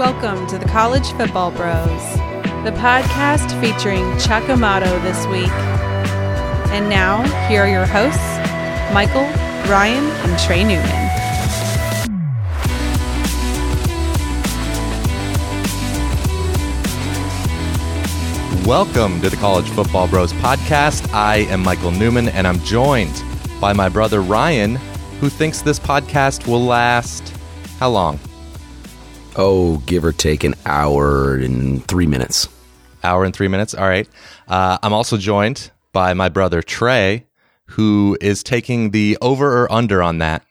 Welcome to the College Football Bros, the podcast featuring Chuck Amato this week. And now, here are your hosts, Michael, Ryan, and Trey Newman. Welcome to the College Football Bros podcast. I am Michael Newman, and I'm joined by my brother Ryan, who thinks this podcast will last how long? Oh, give or take an hour and three minutes. Hour and three minutes. All right. Uh, I'm also joined by my brother Trey, who is taking the over or under on that.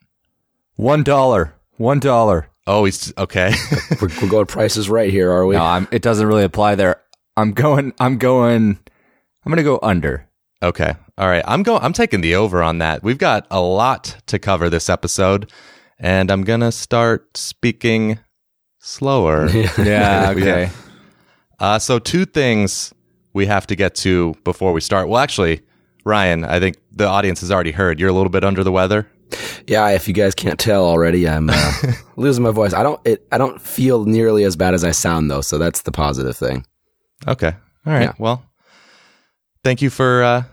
One dollar. One dollar. Oh, he's okay. we're, we're going to prices right here, are we? No, I'm, it doesn't really apply there. I'm going. I'm going. I'm going to go under. Okay. All right. I'm going. I'm taking the over on that. We've got a lot to cover this episode, and I'm gonna start speaking slower. yeah. Okay. Uh, so two things we have to get to before we start. Well, actually, Ryan, I think the audience has already heard you're a little bit under the weather. Yeah, if you guys can't tell already, I'm uh, losing my voice. I don't. It, I don't feel nearly as bad as I sound though, so that's the positive thing. Okay. All right. Yeah. Well, thank you for uh,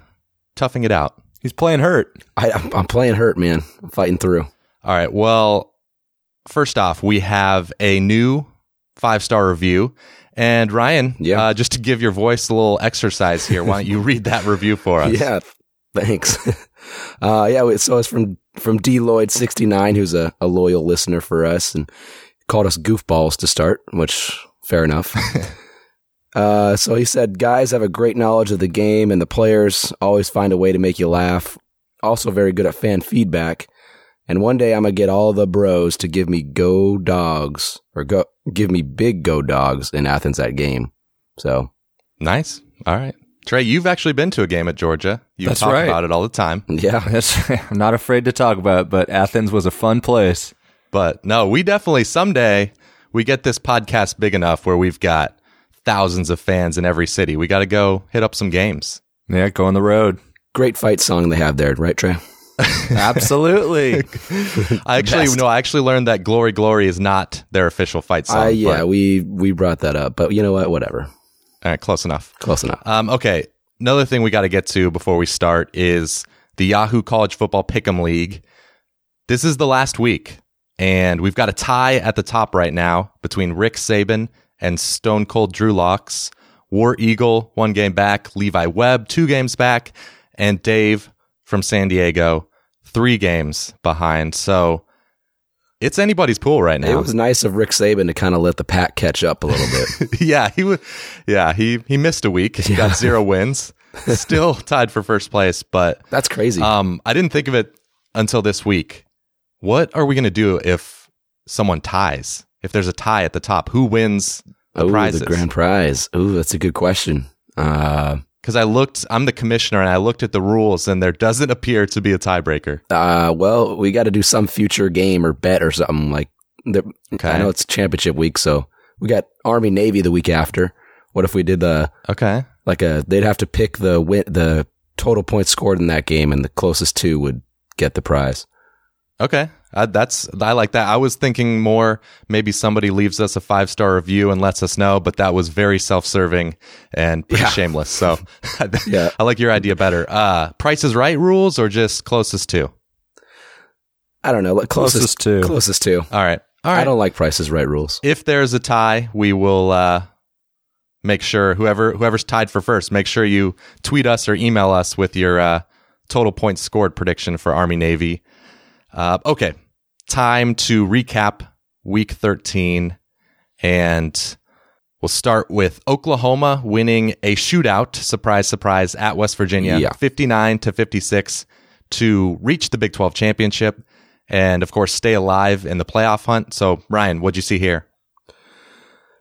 toughing it out. He's playing hurt. I, I'm playing hurt, man. I'm fighting through. All right. Well, first off, we have a new five star review. And Ryan, yeah. Uh, just to give your voice a little exercise here, why don't you read that review for us? Yeah, thanks. uh, yeah, so it's from from D Lloyd sixty nine, who's a, a loyal listener for us, and called us goofballs to start, which fair enough. Uh, so he said, guys have a great knowledge of the game, and the players always find a way to make you laugh. Also, very good at fan feedback. And one day I'm gonna get all the bros to give me go dogs or go give me big go dogs in Athens that game. So nice. All right. Trey, you've actually been to a game at Georgia. You talk right. about it all the time. Yeah. I'm not afraid to talk about it, but Athens was a fun place. But no, we definitely someday we get this podcast big enough where we've got thousands of fans in every city. We got to go hit up some games. Yeah, go on the road. Great fight song they have there, right, Trey? Absolutely. I actually no, I actually learned that "Glory, Glory" is not their official fight song. Uh, yeah, we we brought that up, but you know what? Whatever. All right, close enough. Close enough. Um, okay. Another thing we got to get to before we start is the Yahoo College Football Pick'em League. This is the last week, and we've got a tie at the top right now between Rick Saban and Stone Cold Drew Locks. War Eagle, one game back. Levi Webb, two games back. And Dave from San Diego, three games behind. So it's anybody's pool right now. It was nice of Rick Saban to kind of let the pack catch up a little bit. yeah, he was. Yeah, he he missed a week. He yeah. got zero wins. Still tied for first place, but that's crazy. Um, I didn't think of it until this week. What are we going to do if someone ties? if there's a tie at the top, who wins the Ooh, prizes? The grand prize. Ooh, that's a good question. Uh, because I looked, I'm the commissioner, and I looked at the rules, and there doesn't appear to be a tiebreaker. Uh, well, we got to do some future game or bet or something like. Okay. I know it's championship week, so we got Army Navy the week after. What if we did the okay? Like a, they'd have to pick the win, the total points scored in that game, and the closest two would get the prize. Okay, uh, that's I like that. I was thinking more maybe somebody leaves us a five star review and lets us know, but that was very self serving and pretty yeah. shameless. So yeah. I like your idea better. Uh, Price is Right rules or just closest to? I don't know. Closest, closest to. Closest to. All right. All right. I don't like Price is Right rules. If there's a tie, we will uh, make sure whoever whoever's tied for first, make sure you tweet us or email us with your uh, total points scored prediction for Army Navy. Uh, okay, time to recap week 13. And we'll start with Oklahoma winning a shootout, surprise, surprise, at West Virginia, yeah. 59 to 56 to reach the Big 12 championship and, of course, stay alive in the playoff hunt. So, Ryan, what'd you see here?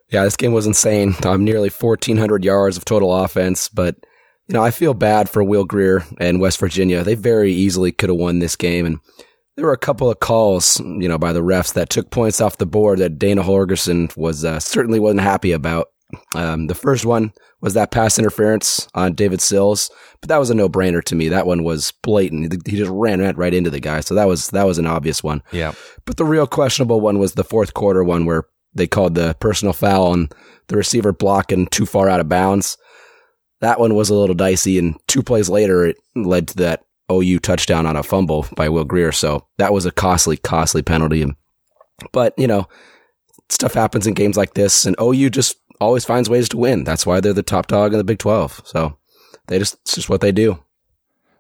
Yeah, this game was insane. Um, nearly 1,400 yards of total offense, but you know, I feel bad for Will Grier and West Virginia. They very easily could have won this game. And there were a couple of calls, you know, by the refs that took points off the board that Dana Holgorsen was uh, certainly wasn't happy about. Um, the first one was that pass interference on David Sills, but that was a no brainer to me. That one was blatant. He just ran right into the guy, so that was that was an obvious one. Yeah. But the real questionable one was the fourth quarter one where they called the personal foul on the receiver blocking too far out of bounds. That one was a little dicey, and two plays later, it led to that OU touchdown on a fumble by Will Grier. So that was a costly, costly penalty. But, you know, stuff happens in games like this, and OU just always finds ways to win. That's why they're the top dog in the Big 12. So they just, it's just what they do.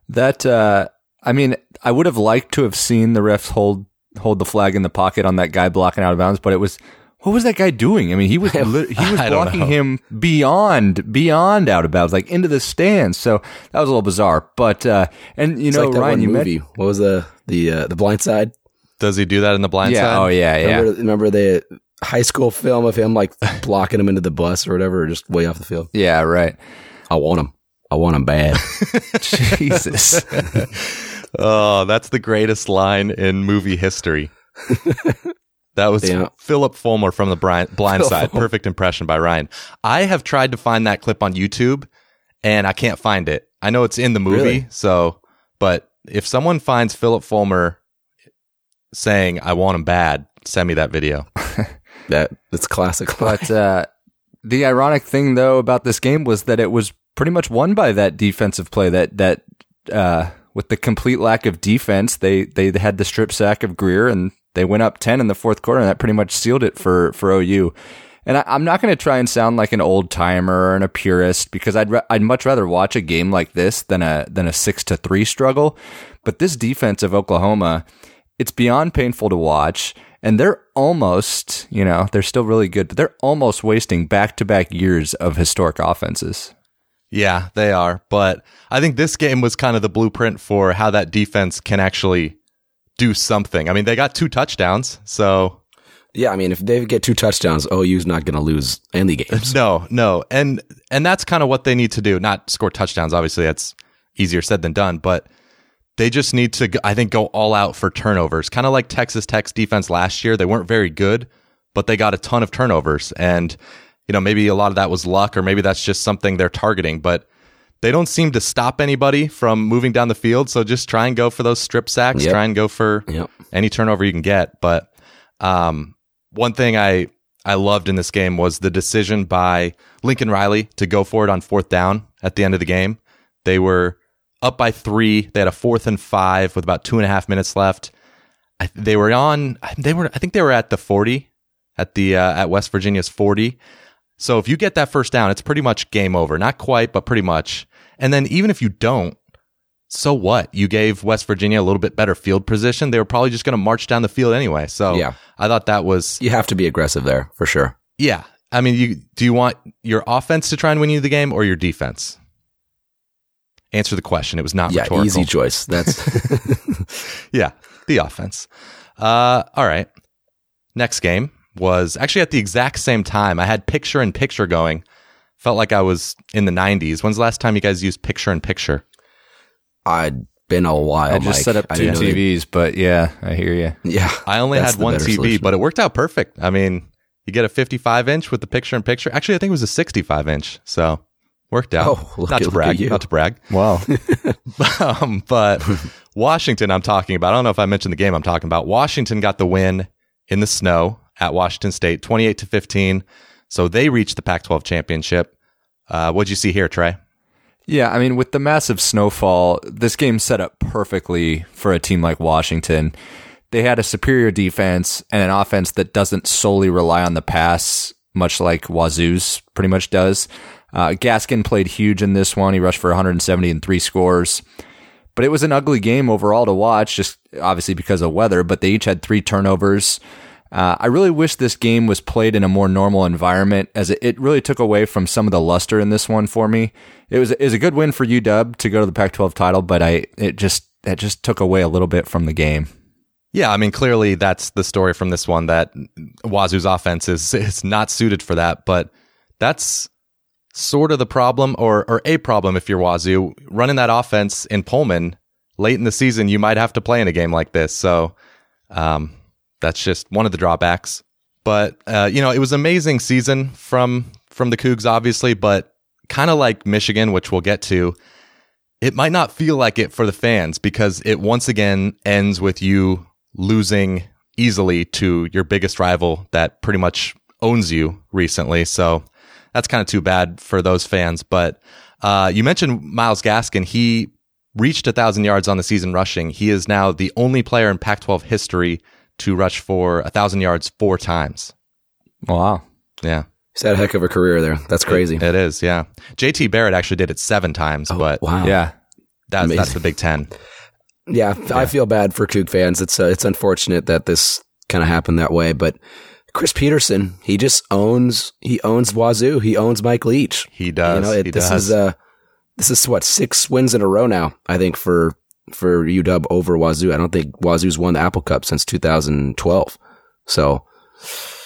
That, uh, I mean, I would have liked to have seen the refs hold hold the flag in the pocket on that guy blocking out of bounds, but it was what was that guy doing? I mean, he was he was blocking him beyond beyond out of bounds, like into the stands. So that was a little bizarre. But uh, and you It's know, like Ryan, one you movie. met What was the the uh, the Blind Side? Does he do that in the blind yeah, side? oh yeah, yeah. Remember, remember the high school film of him like blocking him into the bus or whatever, or just way off the field. Yeah, right. I want him. I want him bad. Jesus. Oh, that's the greatest line in movie history. That was Yeah. Phillip Fulmer from the Blind, blind Side. Perfect impression by Ryan. I have tried to find that clip on YouTube and I can't find it. I know it's in the movie, Really? so but if someone finds Phillip Fulmer saying I want him bad, send me that video. that it's classic. But uh, the ironic thing, though, about this game was that it was pretty much won by that defensive play. That that uh, with the complete lack of defense, they they had the strip sack of Grier, and they went up ten in the fourth quarter, and that pretty much sealed it for for OU. And I, I'm not going to try and sound like an old timer and a purist because I'd ra- I'd much rather watch a game like this than a than a six to three struggle. But this defense of Oklahoma, it's beyond painful to watch. And they're almost, you know, they're still really good, but they're almost wasting back to back years of historic offenses. Yeah, they are. But I think this game was kind of the blueprint for how that defense can actually do something. I mean, they got two touchdowns, so yeah, I mean, if they get two touchdowns, OU's not going to lose any games. no, no. And and that's kind of what they need to do. Not score touchdowns, obviously that's easier said than done, but they just need to I think go all out for turnovers. Kind of like Texas Tech's defense last year. They weren't very good, but they got a ton of turnovers and you know, maybe a lot of that was luck or maybe that's just something they're targeting, but they don't seem to stop anybody from moving down the field. So just try and go for those strip sacks. Yep. Try and go for Yep. any turnover you can get. But um, one thing I I loved in this game was the decision by Lincoln Riley to go for it on fourth down at the end of the game. They were up by three. They had a fourth and five with about two and a half minutes left. I, they were on. They were. I think they were at the forty at the uh, at West Virginia's forty. So if you get that first down, it's pretty much game over. Not quite, but pretty much. And then even if you don't, so what? You gave West Virginia a little bit better field position. They were probably just going to march down the field anyway. So Yeah. I thought that was You have to be aggressive there for sure. yeah. I mean, you do you want your offense to try and win you the game or your defense? Answer the question. It was not Yeah, rhetorical. easy choice. That's yeah, the offense. Uh, all right. Next game was actually at the exact same time. I had picture in picture going. Felt like I was in the 90s. When's the last time you guys used picture in picture? I'd been a while. I just Mike. set up two didn't they- TVs, but yeah, I hear you. yeah, I only had one TV, solution. but it worked out perfect. I mean, you get a 55 inch with the picture in picture. Actually, I think it was a 65 inch. So worked out. Oh, look not at- to look brag. at you. Not to brag. Wow. um, but Washington, I'm talking about. I don't know if I mentioned the game I'm talking about. Washington got the win in the snow at Washington State, 28 to 15. So they reached the Pac-12 championship. Uh, what'd you see here, Trey? Yeah, I mean, with the massive snowfall, this game set up perfectly for a team like Washington. They had a superior defense and an offense that doesn't solely rely on the pass, much like Wazoo's pretty much does. Uh, Gaskin played huge in this one. He rushed for 170 and three scores. But it was an ugly game overall to watch, just obviously because of weather, but they each had three turnovers. Uh, I really wish this game was played in a more normal environment, as it, it really took away from some of the luster in this one for me. It was was a good win for UW to go to the Pac-12 title, but I it just it just took away a little bit from the game. Yeah, I mean, clearly that's the story from this one that Wazoo's offense is, is not suited for that, but that's sort of the problem or, or a problem if you're Wazoo. Running that offense in Pullman late in the season, you might have to play in a game like this. So um, that's just one of the drawbacks. But, uh, you know, it was an amazing season from, from the Cougs, obviously, but kind of like Michigan, which we'll get to, it might not feel like it for the fans because it once again ends with you losing easily to your biggest rival that pretty much owns you recently. So that's kind of too bad for those fans. But uh, you mentioned Myles Gaskin. He reached a thousand yards on the season rushing. He is now the only player in Pac-12 history to rush for a thousand yards four times. Wow. Yeah, He's had a heck of a career there. That's crazy. it is. Yeah, JT Barrett actually did it seven times, but wow. Yeah. that's Amazing. that's the Big Ten. Yeah, I feel bad for Coug fans. It's uh, it's unfortunate that this kind of happened that way, but Chris Petersen, he just owns he owns Wazoo. He owns Mike Leach. He does. You know, it, he this does. is uh this is what six wins in a row now. I think for for UW over Wazoo. I don't think Wazoo's won the Apple Cup since 2012. So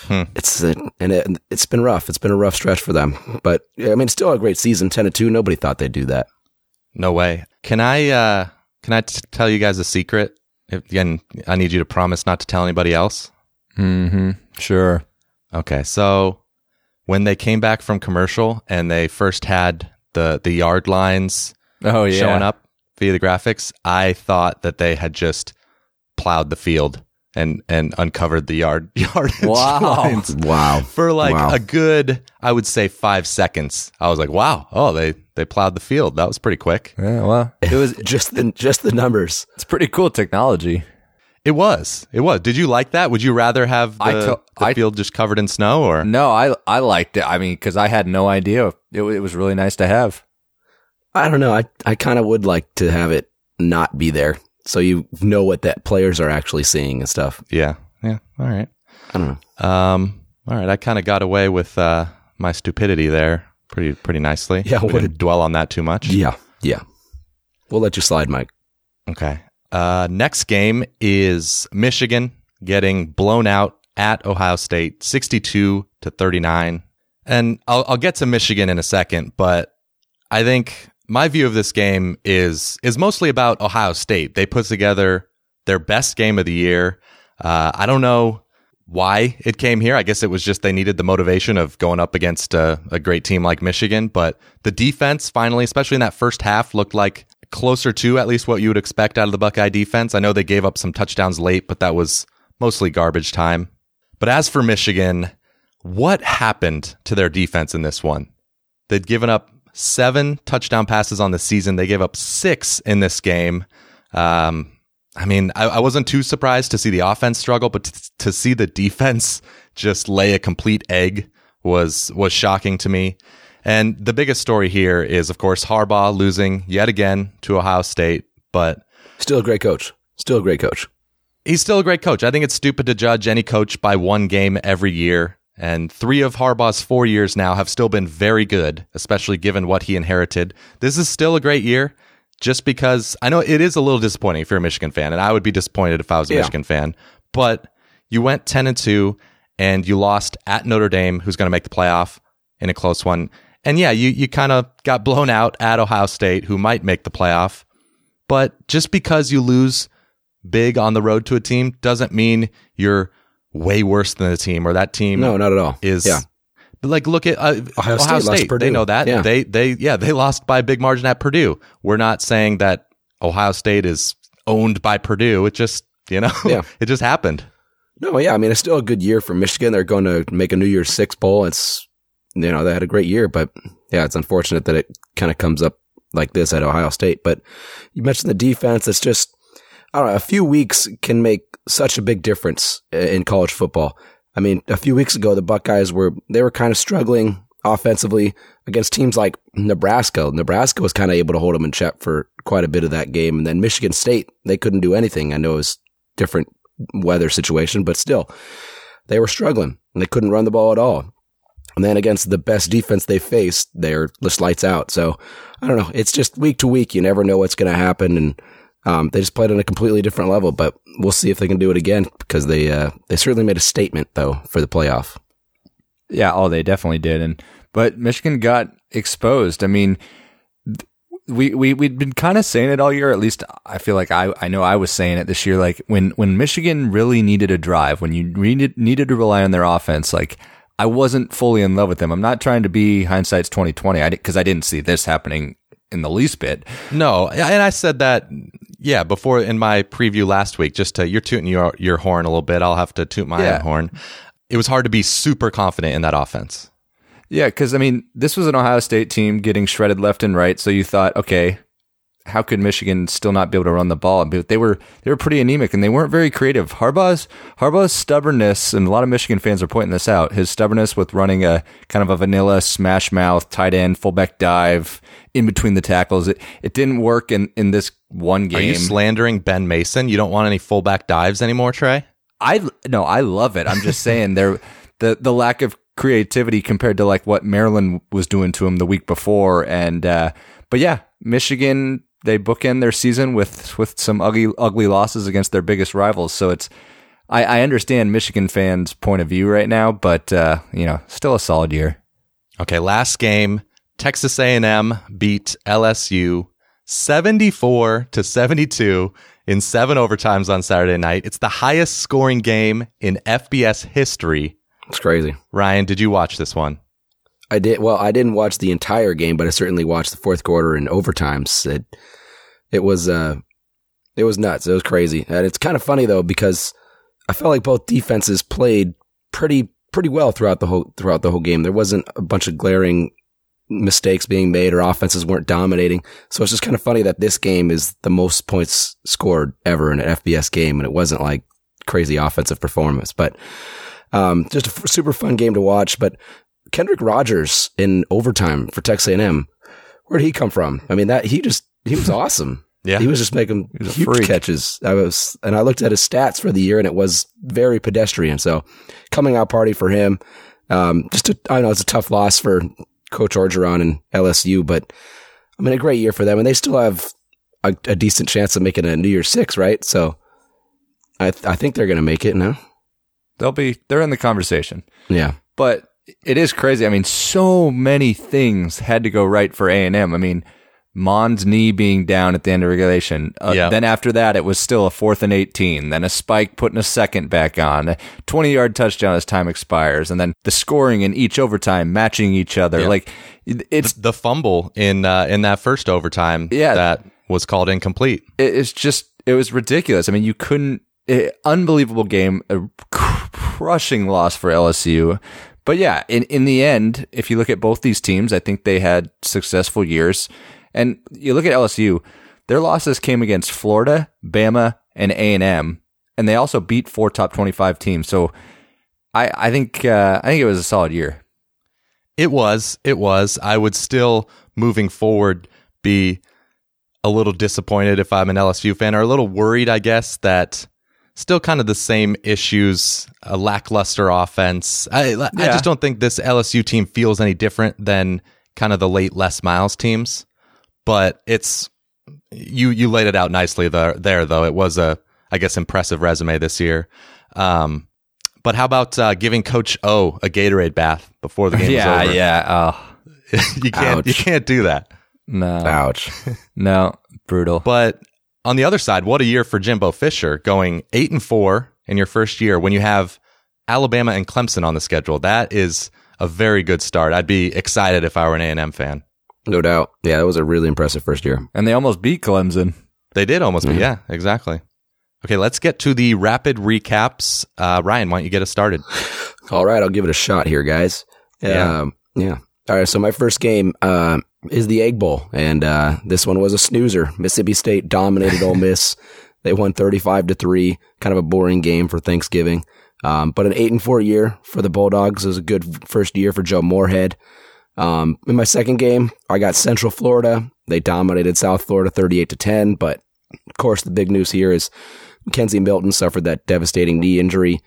Hmm. it's uh, and it, it's been rough. It's been a rough stretch for them. But I mean, still a great season. Ten to two. Nobody thought they'd do that. No way. Can I uh can I t- tell you guys a secret? If, again, I need you to promise not to tell anybody else. Mm-hmm. Sure. Okay. So when they came back from commercial and they first had the the yard lines Oh yeah. showing up via the graphics, I thought that they had just plowed the field and and uncovered the yard yardage Wow. lines Wow. for like Wow. a good, I would say, five seconds. I was like, wow, oh, they they plowed the field. That was pretty quick. Yeah, well, it was. just the just the numbers. It's pretty cool technology. It was. It was. Did you like that? Would you rather have the, I to- the I- field just covered in snow or? No, I I liked it. I mean, because I had no idea. It, it was really nice to have. I don't know. I I kind of would like to have it not be there, so you know what that players are actually seeing and stuff. Yeah. Yeah. All right. I don't know. Um. All right. I kind of got away with uh, my stupidity there pretty pretty nicely. Yeah, We didn't dwell on that too much. Yeah, yeah. We'll let you slide, Mike. Okay. Uh, next game is Michigan getting blown out at Ohio State, 62 to 39. And I'll, I'll get to Michigan in a second, but I think my view of this game is is mostly about Ohio State. They put together their best game of the year. Uh, I don't know why it came here. I guess it was just they needed the motivation of going up against a, a great team like Michigan. But the defense finally, especially in that first half, looked like closer to at least what you would expect out of the Buckeye defense. I know they gave up some touchdowns late, but that was mostly garbage time. But as for Michigan, what happened to their defense in this one? They'd given up seven touchdown passes on the season. They gave up six in this game. Um, I mean, I, I wasn't too surprised to see the offense struggle, but to, to see the defense just lay a complete egg was was shocking to me. And the biggest story here is, of course, Harbaugh losing yet again to Ohio State, but Still a great coach. Still a great coach. he's still a great coach. I think it's stupid to judge any coach by one game every year. And three of Harbaugh's four years now have still been very good, especially given what he inherited. This is still a great year, just because I know it is a little disappointing if you're a Michigan fan, and I would be disappointed if I was a Yeah. Michigan fan. But you went ten and two, and you lost at Notre Dame, who's going to make the playoff in a close one. And yeah, you you kind of got blown out at Ohio State, who might make the playoff. But just because you lose big on the road to a team doesn't mean you're way worse than the team or that team No, not at all. is yeah. But like look at uh, Ohio, Ohio State. They know that. Yeah. They they yeah, they lost by a big margin at Purdue. We're not saying that Ohio State is owned by Purdue. It just, you know, Yeah. it just happened. No, yeah. I mean, it's still a good year for Michigan. They're going to make a New Year's Six bowl. It's you know they had a great year, but yeah, it's unfortunate that it kind of comes up like this at Ohio State. But you mentioned the defense. It's just I don't know. A few weeks can make such a big difference uh, in college football. I mean, a few weeks ago, the Buckeyes were they were kind of struggling offensively against teams like Nebraska. Nebraska was kind of able to hold them in check for quite a bit of that game, and then Michigan State they couldn't do anything. I know it was different weather situation, but still, they were struggling and they couldn't run the ball at all. And then against the best defense they faced, they're just lights out. So I don't know. It's just week to week. You never know what's going to happen. And um, they just played on a completely different level, but we'll see if they can do it again because they, uh, they certainly made a statement though for the playoff. Yeah, oh, they definitely did. And but Michigan got exposed. I mean, we we we'd been kind of saying it all year. At least I feel like I I know I was saying it this year. Like when when Michigan really needed a drive, when you needed needed to rely on their offense, like. I wasn't fully in love with them. I'm not trying to be hindsight's 2020 I because I didn't see this happening in the least bit. No, and I said that, yeah, before in my preview last week. Just to, you're tooting your your horn a little bit. I'll have to toot my Yeah. own horn. it was hard to be super confident in that offense. Yeah, because I mean, this was an Ohio State team getting shredded left and right. So you thought, okay, how could Michigan still not be able to run the ball? But they were they were pretty anemic and they weren't very creative. Harbaugh's Harbaugh's stubbornness, and a lot of Michigan fans are pointing this out. His stubbornness with running a kind of a vanilla smash mouth tight end fullback dive in between the tackles. It it didn't work in in this one game. Are you slandering Ben Mason? You don't want any fullback dives anymore, Trey? I no, I love it. I'm just saying there the the lack of creativity compared to like what Maryland was doing to him the week before, and uh, but yeah, Michigan they bookend their season with with some ugly ugly losses against their biggest rivals. So it's I, I understand Michigan fans' point of view right now, but uh, you know, still a solid year. Okay, last game, Texas A&M beat LSU 74 to 72 in 7 overtimes on Saturday night. It's the highest scoring game in FBS history. It's crazy. Ryan, did you watch this one? I did. Well, I didn't watch the entire game, but I certainly watched the fourth quarter and overtimes. It it was uh, it was nuts. It was crazy, and it's kind of funny though because I felt like both defenses played pretty pretty well throughout the whole throughout the whole game. There wasn't a bunch of glaring mistakes being made or offenses weren't dominating. So it's just kind of funny that this game is the most points scored ever in an FBS game, and it wasn't like crazy offensive performance, but. Um, just a f- super fun game to watch, but Kendrick Rogers in overtime for Texas A&M. Where did he come from? I mean, that he just he was awesome. Yeah. he was just making was huge catches. I was, and I looked at his stats for the year, and it was very pedestrian. So, coming out party for him. Um, just a, I know it's a tough loss for Coach Orgeron and LSU, but I mean, a great year for them, and they still have a, a decent chance of making a New Year's Six, right? So, I th- I think they're going to make it now. They'll be they're in the conversation. Yeah. but it is crazy. I mean, so many things had to go right for A and M. I mean, Mond's knee being down at the end of regulation. Uh, Yeah. Then after that, it was still a fourth and eighteen. Then a spike putting a second back on, a twenty yard touchdown as time expires, and then the scoring in each overtime matching each other. Yeah. Like it's The fumble in uh, in that first overtime Yeah. that was called incomplete. it- it's just it was ridiculous. I mean, you couldn't. eh, unbelievable game, a crushing loss for LSU. But yeah, in in the end, if you look at both these teams, I think they had successful years. And you look at LSU, their losses came against Florida, Bama, and A and they also beat four top twenty five teams. So I I think uh, I think it was a solid year. It was. It was. I would still, moving forward, be a little disappointed if I'm an LSU fan, or a little worried, I guess, that still kind of the same issues, a lackluster offense. I, I just don't think this LSU team feels any different than kind of the late Les Miles teams. But it's you you laid it out nicely there, there though. It was a I guess impressive resume this year. Um, but how about uh, giving Coach O a Gatorade bath before the game yeah, over? yeah. Oh you can't you can't do that. no, Ouch. no, brutal. But on the other side, what a year for Jimbo Fisher going eight and four in your first year when you have Alabama and Clemson on the schedule. That is a very good start. I'd be excited if I were an A and M fan. No doubt. Yeah, that was a really impressive first year. and they almost beat Clemson. They did almost be. Yeah, exactly. Okay, let's get to the rapid recaps. Uh, Ryan, why don't you get us started? All right, I'll give it a shot here, guys. Yeah. Um, yeah. All right, so my first game uh, is the Egg Bowl, and uh, this one was a snoozer. Mississippi State dominated Ole Miss. They won thirty-five to three. Kind of a boring game for Thanksgiving, um, but an eight and four year for the Bulldogs was a good first year for Joe Moorhead. Um, in my second game, I got Central Florida. They dominated South Florida thirty-eight to ten. But of course, the big news here is McKenzie Milton suffered that devastating knee injury.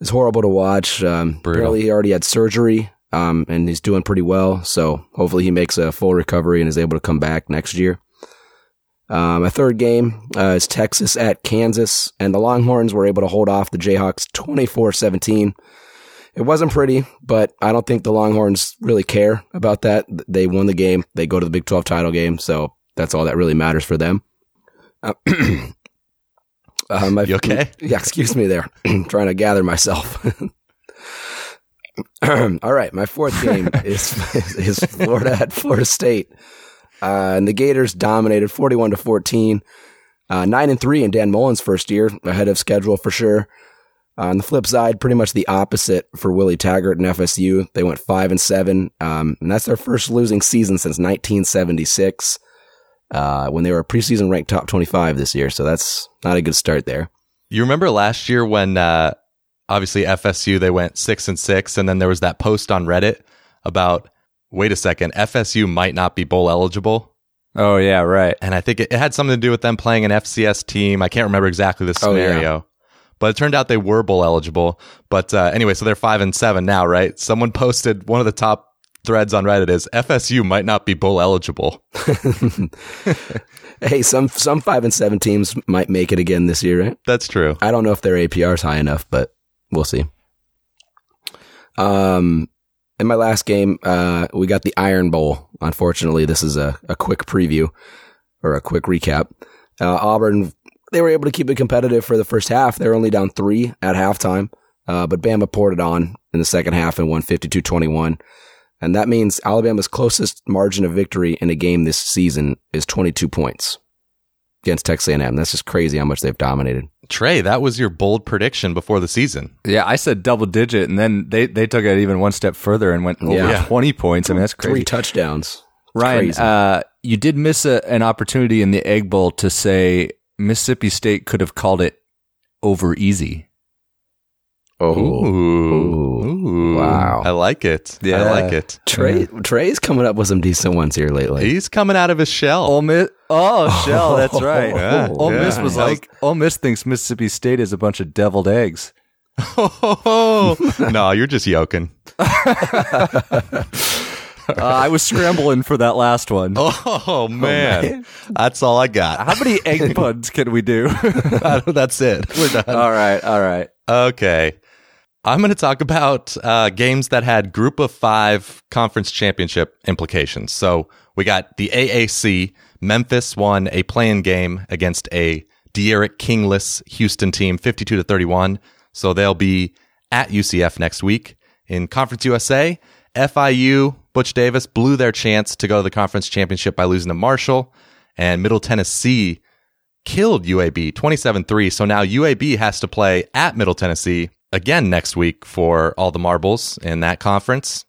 It's horrible to watch. Um, Brutal. apparently, he already had surgery, um, and he's doing pretty well. So hopefully, he makes a full recovery and is able to come back next year. Uh, my third game uh, is Texas at Kansas, and the Longhorns were able to hold off the Jayhawks 24 17. It wasn't pretty, but I don't think the Longhorns really care about that. They won the game, they go to the Big 12 title game, so that's all that really matters for them. Uh, my, You okay? Yeah, excuse me there. trying to gather myself. All right, my fourth game is is Florida at Florida State, uh, and the Gators dominated forty-one to fourteen, uh, nine and three in Dan Mullen's first year, ahead of schedule for sure. on the flip side, pretty much the opposite for Willie Taggart and FSU. They went five and seven, um, and that's their first losing season since 1976, uh, when they were preseason ranked top 25 this year. So that's not a good start there. You remember last year when uh, obviously FSU they went six and six, and then there was that post on Reddit about wait a second, FSU might not be bowl eligible. Oh yeah, right. And I think it, it had something to do with them playing an FCS team. I can't remember exactly the Oh, yeah. scenario. But it turned out they were bowl eligible. But uh, anyway, so they're five and seven now, right? Someone posted one of the top threads on Reddit is FSU might not be bowl eligible. Hey, some some five and seven teams might make it again this year, right? That's true. I don't know if their APR is high enough, but we'll see. Um, in my last game, uh, we got the Iron Bowl. Unfortunately, this is a, a quick preview or a quick recap. Uh, Auburn, they were able to keep it competitive for the first half. They were only down three at halftime, uh, but Bama poured it on in the second half and won 52 21. And that means Alabama's closest margin of victory in a game this season is 22 points against Texas A&M. That's just crazy how much they've dominated. Trey, that was your bold prediction before the season. Yeah, I said double digit, and then they, they took it even one step further and went over Yeah. twenty points. I mean, that's crazy. Three touchdowns. It's Ryan, crazy. uh, you did miss a, an opportunity in the Egg Bowl to say Mississippi State could have called it over easy. Oh, Ooh. Ooh. Wow. I like it. Yeah, I like it. Trey Trey's coming up with some decent ones here lately. He's coming out of his shell. Ole Miss, oh, shell, that's right. Yeah. Ole Miss was like, Ole Miss thinks Mississippi State is a bunch of deviled eggs. Oh, no, you're just yoking. Uh, I was scrambling for that last one. Oh man, that's all I got. How many egg puns can we do? that's it. We're done. all right, all right. Okay. I'm going to talk about uh, games that had group of five conference championship implications. So we got the AAC. Memphis won a playing game against a D'Eriq Kingless Houston team, 52 to 31. So they'll be at UCF next week. In Conference USA, FIU, Butch Davis blew their chance to go to the conference championship by losing to Marshall, and Middle Tennessee killed UAB 27 3. So now UAB has to play at Middle Tennessee again next week for all the marbles in that conference.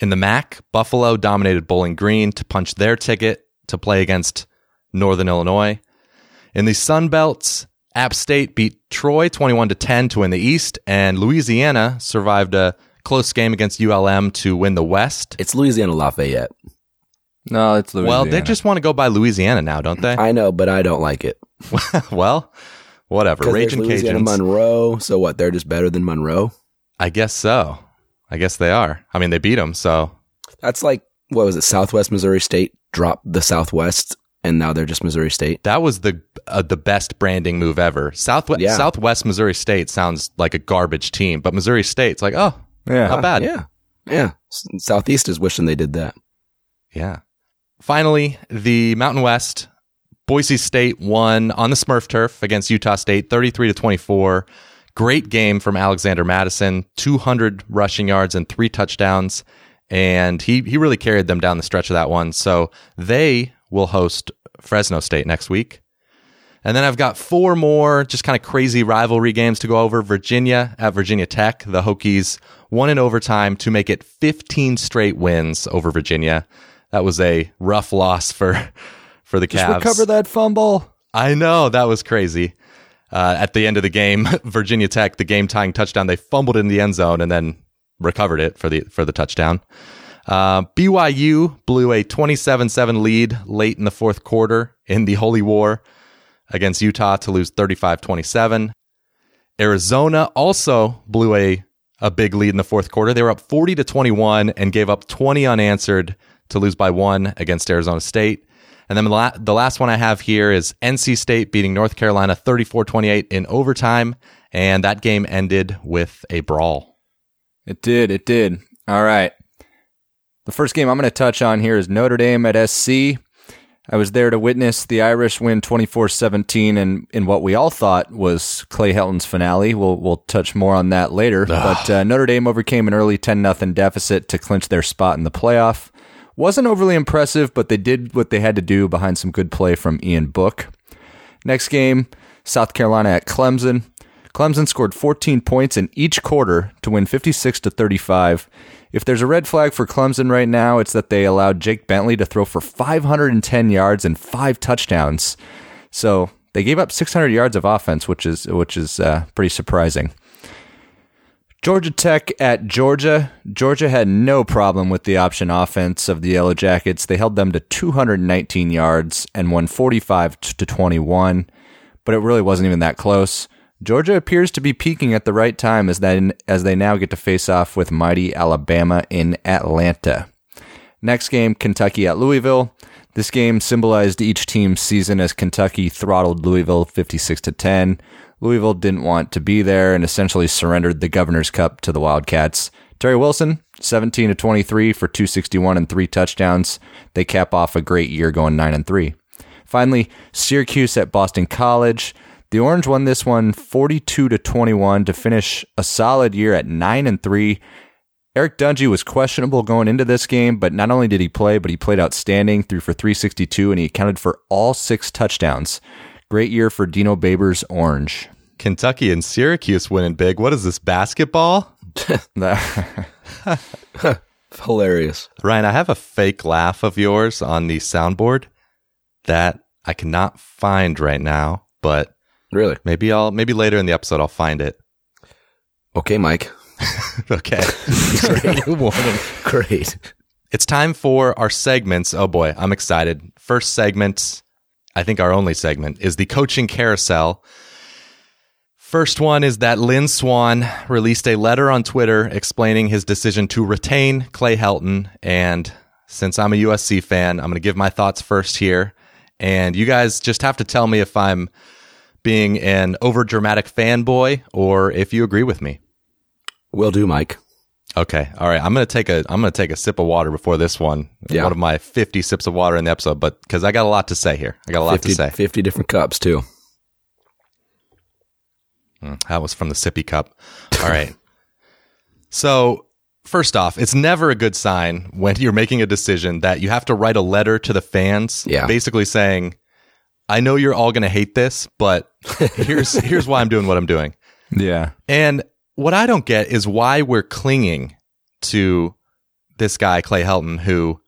In the MAC, Buffalo dominated Bowling Green to punch their ticket to play against Northern Illinois. In the Sun Belts, App State beat Troy 21 to 10 to win the East, and Louisiana survived a close game against ULM to win the West. It's Louisiana Lafayette. No, it's Louisiana. Well, they just want to go by Louisiana now, don't they? I know, but I don't like it. well, whatever. 'Cause there's Raging Louisiana Cajuns. Monroe. So what? They're just better than Monroe. I guess so. I guess they are. I mean, they beat them, so That's like what was it? Southwest Missouri State dropped the Southwest, and now they're just Missouri State. that was the uh, the best branding move ever. Southwest Yeah. Southwest Missouri State sounds like a garbage team, but Missouri State's like, oh, yeah. not bad. Yeah, yeah. Southeast is wishing they did that. Yeah. Finally, the Mountain West, Boise State won on the Smurf turf against Utah State, 33 to 24. Great game from Alexander Mattison, 200 rushing yards and three touchdowns. And he, he really carried them down the stretch of that one. So they will host Fresno State next week. And then I've got four more just kind of crazy rivalry games to go over. Virginia at Virginia Tech. The Hokies won in overtime to make it 15 straight wins over Virginia. That was a rough loss for for the Just Cavs. recover that fumble. I know that was crazy. Uh, at the end of the game, Virginia Tech, the game tying touchdown, they fumbled in the end zone and then recovered it for the for the touchdown. Uh, BYU blew a 27-7 lead late in the fourth quarter in the Holy War against Utah to lose 35-27. Arizona also blew a a big lead in the fourth quarter. They were up 40 to 21 and gave up 20 unanswered to lose by one against Arizona State. And then the la- the last one I have here is NC State beating North Carolina 34 28 in overtime. And that game ended with a brawl. It did. It did. All right. The first game I'm going to touch on here is Notre Dame at SC. I was there to witness the Irish win 24-17 and in what we all thought was Clay Helton's finale. We'll we'll touch more on that later. But uh, Notre Dame overcame an early 10 nothing deficit to clinch their spot in the playoff. Wasn't overly impressive, but they did what they had to do behind some good play from Ian Book. Next game, South Carolina at Clemson. Clemson scored 14 points in each quarter to win 56 to 35. If there's a red flag for Clemson right now, it's that they allowed Jake Bentley to throw for 510 yards and five touchdowns. So they gave up 600 yards of offense, which is which is uh, pretty surprising. Georgia Tech at Georgia. Georgia had no problem with the option offense of the Yellow Jackets. They held them to 219 yards and won 45 to 21, but it really wasn't even that close. Georgia appears to be peaking at the right time as they, as they now get to face off with mighty Alabama in Atlanta. Next game, Kentucky at Louisville. This game symbolized each team's season as Kentucky throttled Louisville 56 to 10. Louisville didn't want to be there and essentially surrendered the Governor's Cup to the Wildcats. Terry Wilson, 17 to 23 for 261 and three touchdowns. They cap off a great year going 9 and 3. Finally, Syracuse at Boston College. The Orange won this one 42 to 21 to finish a solid year at 9 and 3. Eric Dungey was questionable going into this game, but not only did he play, but he played outstanding, threw for 362, and he accounted for all six touchdowns. Great year for Dino Babers Orange. Kentucky and Syracuse winning big. What is this basketball? Hilarious. Ryan, I have a fake laugh of yours on the soundboard that I cannot find right now, but Really? maybe I'll maybe later in the episode I'll find it. Okay, Mike. okay. Great. Warning. Great. It's time for our segments. Oh boy, I'm excited. First segment, I think our only segment, is the coaching carousel. First one is that Lynn Swann released a letter on Twitter explaining his decision to retain Clay Helton. And since I'm a USC fan, I'm going to give my thoughts first here. And you guys just have to tell me if I'm being an over dramatic fanboy or if you agree with me. Will do, Mike. Okay. All right. I'm going to take a I'm going to take a sip of water before this one. Yeah. One of my 50 sips of water in the episode, but cuz I got a lot to say here. I got a lot 50, to say. 50 different cups, too. Mm, that was from the sippy cup. All right. so, first off, it's never a good sign when you're making a decision that you have to write a letter to the fans Yeah. basically saying, "I know you're all going to hate this, but here's here's why I'm doing what I'm doing." Yeah. And what I don't get is why we're clinging to this guy Clay Helton who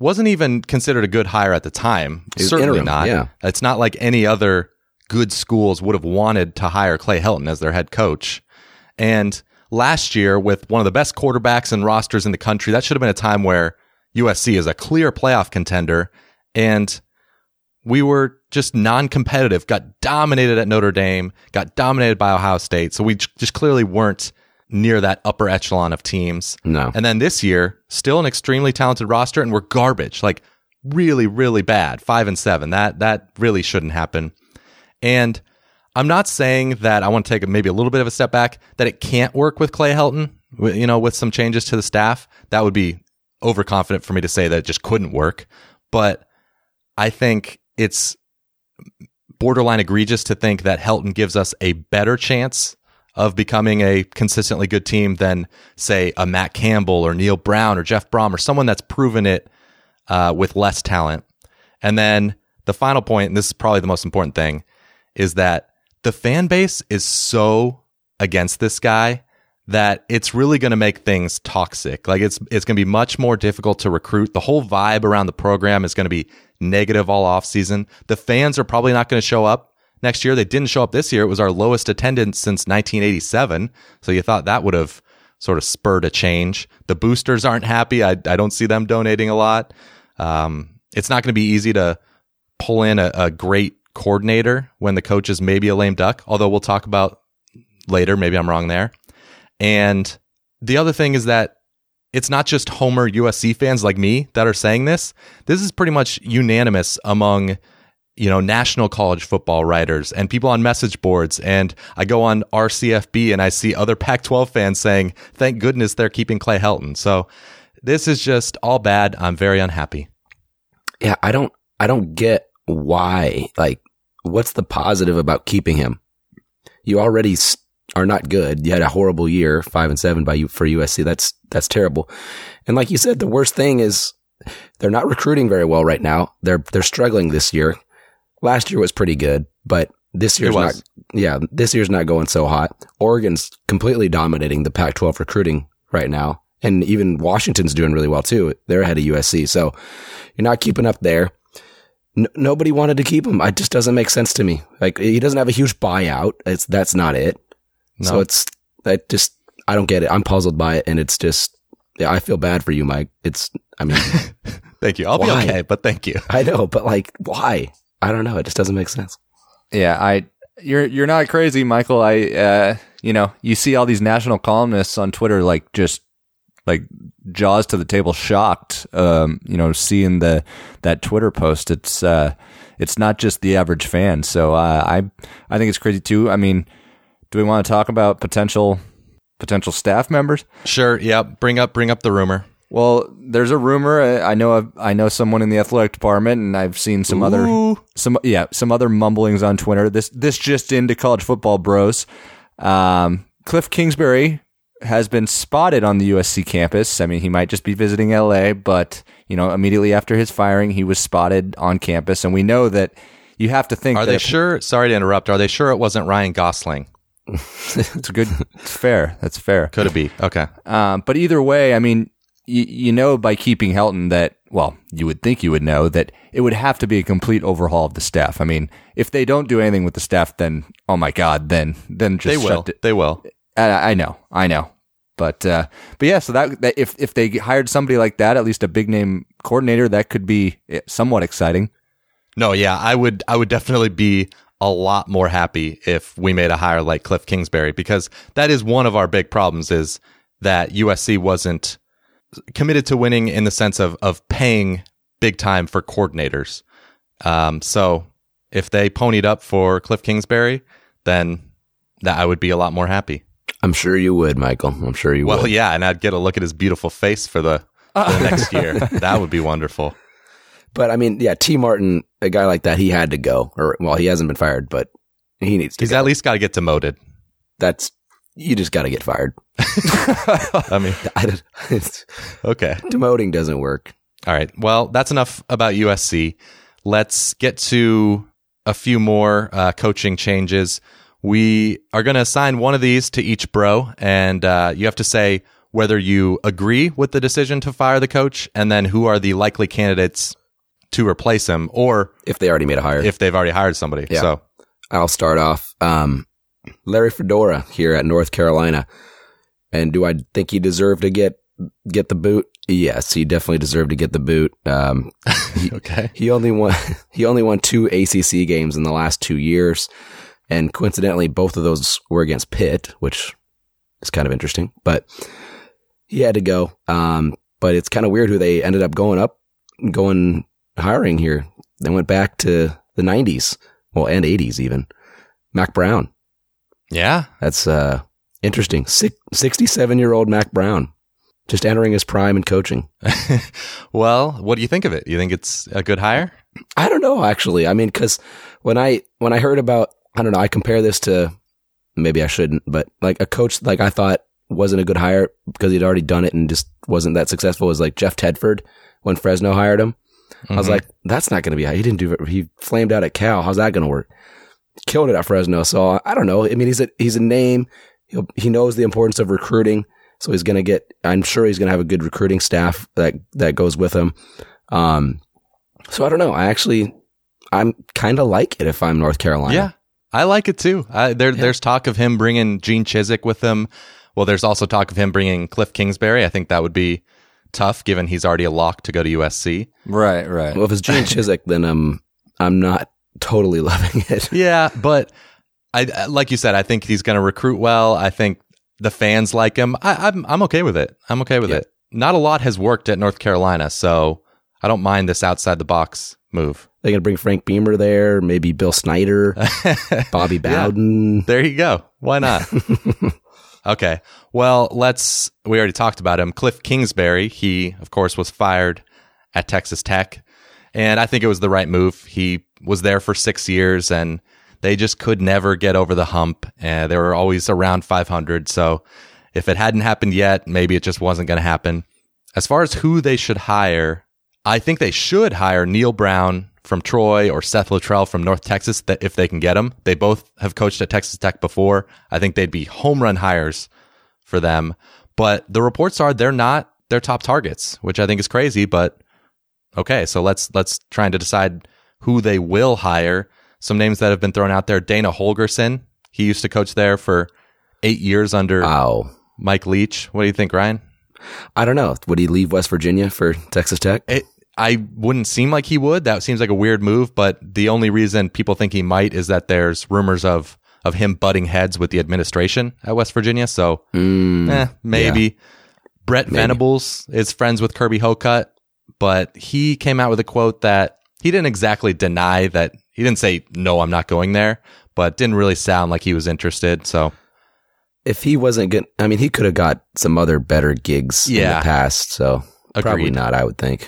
wasn't even considered a good hire at the time. Certainly interim, not. yeah. It's not like any other good schools would have wanted to hire Clay Helton as their head coach. And last year with one of the best quarterbacks and rosters in the country, that should have been a time where USC is a clear playoff contender and we were just non-competitive, got dominated at Notre Dame, got dominated by Ohio State. So we just clearly weren't near that upper echelon of teams. No. And then this year, still an extremely talented roster, and we're garbage, like really, really bad. Five and seven. That that really shouldn't happen. And I'm not saying that I want to take maybe a little bit of a step back that it can't work with Clay Helton. You know, with some changes to the staff, that would be overconfident for me to say that it just couldn't work. But I think it's borderline egregious to think that Helton gives us a better chance of becoming a consistently good team than, say, a Matt Campbell or Neal Brown or Jeff Brohm or someone that's proven it uh, with less talent. And then the final point, and this is probably the most important thing, is that the fan base is so against this guy that it's really going to make things toxic. Like it's it's going to be much more difficult to recruit. The whole vibe around the program is going to be negative all off season. The fans are probably not going to show up next year. They didn't show up this year. It was our lowest attendance since 1987. So you thought that would have sort of spurred a change. The boosters aren't happy. I I don't see them donating a lot. Um, it's not going to be easy to pull in a, a great coordinator when the coach is maybe a lame duck. Although we'll talk about later. Maybe I'm wrong there. And the other thing is that it's not just Homer USC fans like me that are saying this. This is pretty much unanimous among you know national college football writers and people on message boards and I go on RCFB and I see other Pac-12 fans saying thank goodness they're keeping Clay Helton. So this is just all bad. I'm very unhappy. Yeah, I don't, I don't get why. Like, what's the positive about keeping him? You already are not good. You had a horrible year, five and seven by you for USC. That's that's terrible. And like you said, the worst thing is they're not recruiting very well right now. They're they're struggling this year. Last year was pretty good, but this year's not. Yeah, this year's not going so hot. Oregon's completely dominating the Pac-12 recruiting right now, and even Washington's doing really well too. They're ahead of USC, so you're not keeping up there. Nobody wanted to keep him. It just doesn't make sense to me. Like he doesn't have a huge buyout. It's that's not it. No. So it's that just I don't get it. I'm puzzled by it, and it's just yeah. I feel bad for you, Mike. It's I mean Thank you. I'll Why? be okay, but thank you. I know, but like why? I don't know. It just doesn't make sense. Yeah, I you're you're not crazy, Michael. I uh you know, you see all these national columnists on Twitter like just like jaws to the table shocked um you know seeing the that Twitter post. It's uh it's not just the average fan. So uh, I I think it's crazy too. I mean, do we want to talk about potential potential staff members? Sure. Yeah. Bring up bring up the rumor. Well, there's a rumor. I know. I know someone in the athletic department, and I've seen some other Ooh. some yeah some other mumblings on Twitter. This this just into college football bros. Um, Cliff Kingsbury has been spotted on the USC campus. I mean, he might just be visiting LA, but you know, immediately after his firing, he was spotted on campus, and we know that you have to think Are they sure? Sorry to interrupt. Are they sure it wasn't Ryan Gosling? it's good. It's fair. That's fair. Could it be? Okay. Um, but either way, I mean, you, you know, by keeping Helton that, well, you would think you would know that it would have to be a complete overhaul of the staff. I mean, if they don't do anything with the staff, then, oh my God, then, then just They will. it. They will. I, I know, I know. But, uh, but yeah, so that, that if, if they hired somebody like that, at least a big name coordinator, that could be eh, somewhat exciting. No, yeah, I would I would definitely be a lot more happy if we made a hire like Cliff Kingsbury because that is one of our big problems is that USC wasn't committed to winning in the sense of of paying big time for coordinators. Um, so if they ponied up for Cliff Kingsbury, then that I would be a lot more happy. I'm sure you would, Michael. I'm sure you Well, would. Well, yeah, and I'd get a look at his beautiful face for the, for the next year. That would be wonderful. But I mean, yeah, Tee Martin, a guy like that, he had to go. Or well, he hasn't been fired, but he needs to. He's go. at least got to get demoted. That's you just got to get fired. I mean, I okay. demoting doesn't work. All right. Well, that's enough about USC. Let's get to a few more uh, coaching changes. We are going to assign one of these to each bro, and uh, you have to say whether you agree with the decision to fire the coach, and then who are the likely candidates to replace him, or If they already made a hire, if they've already hired somebody. Yeah. So, I'll start off. Um, Larry Fedora here at North Carolina, and do I think he deserved to get get the boot? Yes, he definitely deserved to get the boot. Um, okay. He only won he only won two ACC games in the last two years, and coincidentally, both of those were against Pitt, which is kind of interesting. But he had to go. Um, but it's kind of weird who they ended up going up, going hiring here. They went back to the '90s, well, and '80s even. Mack Brown. Yeah. That's uh interesting. Six, 67 year old Mack Brown, just entering his prime in coaching. well, what do you think of it? You think it's a good hire? I don't know actually. I mean, because when I when I heard about, I don't know. I compare this to maybe I shouldn't, but like a coach like I thought wasn't a good hire because he'd already done it and just wasn't that successful. Was like Jeff Tedford when Fresno hired him. I was Mhm. like, that's not going to be. He didn't do. it. He flamed out at Cal. How's that going to work? Killed it at Fresno. So I don't know. I mean, he's a he's a name. He'll, he knows the importance of recruiting. So he's going to get. I'm sure he's going to have a good recruiting staff that that goes with him. Um, so I don't know. I actually, I'm kind of like it if I'm North Carolina. Yeah, I like it too. I, there, There's talk of him bringing Gene Chizik with him. Well, there's also talk of him bringing Cliff Kingsbury. I think that would be tough, given he's already a lock to go to USC. Right, right. Well, if it's Gene Chizik, then um, I'm not totally loving it. Yeah, but I I- like you said, I think he's going to recruit well. I think the fans like him. I, I'm I'm okay with it. I'm okay with Yeah. it. Not a lot has worked at North Carolina, so I don't mind this outside the box move. They're gonna bring Frank Beamer there, maybe Bill Snyder, Bobby Bowden. There you go. Why not? okay. Well, let's. We already talked about him. Cliff Kingsbury. He, of course, was fired at Texas Tech, and I think it was the right move. He was there for six years, and they just could never get over the hump. And they were always around 500. So if it hadn't happened yet, maybe it just wasn't going to happen. As far as who they should hire, I think they should hire Neal Brown from Troy or Seth Littrell from North Texas that if they can get them. They both have coached at Texas Tech before. I think they'd be home run hires for them. But the reports are they're not their top targets, which I think is crazy, but okay, so let's let's try to decide who they will hire. Some names that have been thrown out there: Dana Holgorsen. He used to coach there for eight years under Oh, Mike Leach. What do you think, Ryan? I don't know. Would he leave West Virginia for Texas Tech? It, I wouldn't seem like he would. That seems like a weird move, but the only reason people think he might is that there's rumors of of him butting heads with the administration at West Virginia. So, Mm, eh, maybe. Brent Venables is friends with Kirby Hocutt, but he came out with a quote that he didn't exactly deny that he didn't say no, I'm not going there, but didn't really sound like he was interested. So, if he wasn't good, I mean, he could have got some other better gigs in Yeah. the past. So probably not. I would think.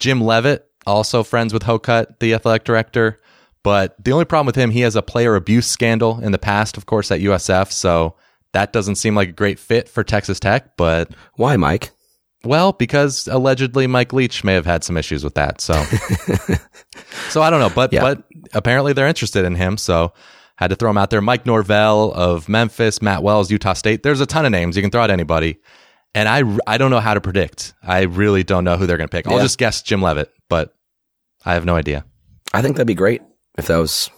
Jim Leavitt, also friends with Hocutt, the athletic director. But the only problem with him, he has a player abuse scandal in the past, of course, at USF. So that doesn't seem like a great fit for Texas Tech. But, Why, Mike? well, because allegedly Mike Leach may have had some issues with that. So, so I don't know. But, Yeah. but apparently they're interested in him. So had to throw him out there. Mike Norvell of Memphis, Matt Wells, Utah State. There's a ton of names. You can throw out anybody. And I, I don't know how to predict. I really don't know who they're going to pick. I'll Yeah. just guess Jim Leavitt, but I have no idea. I think that'd be great if that was.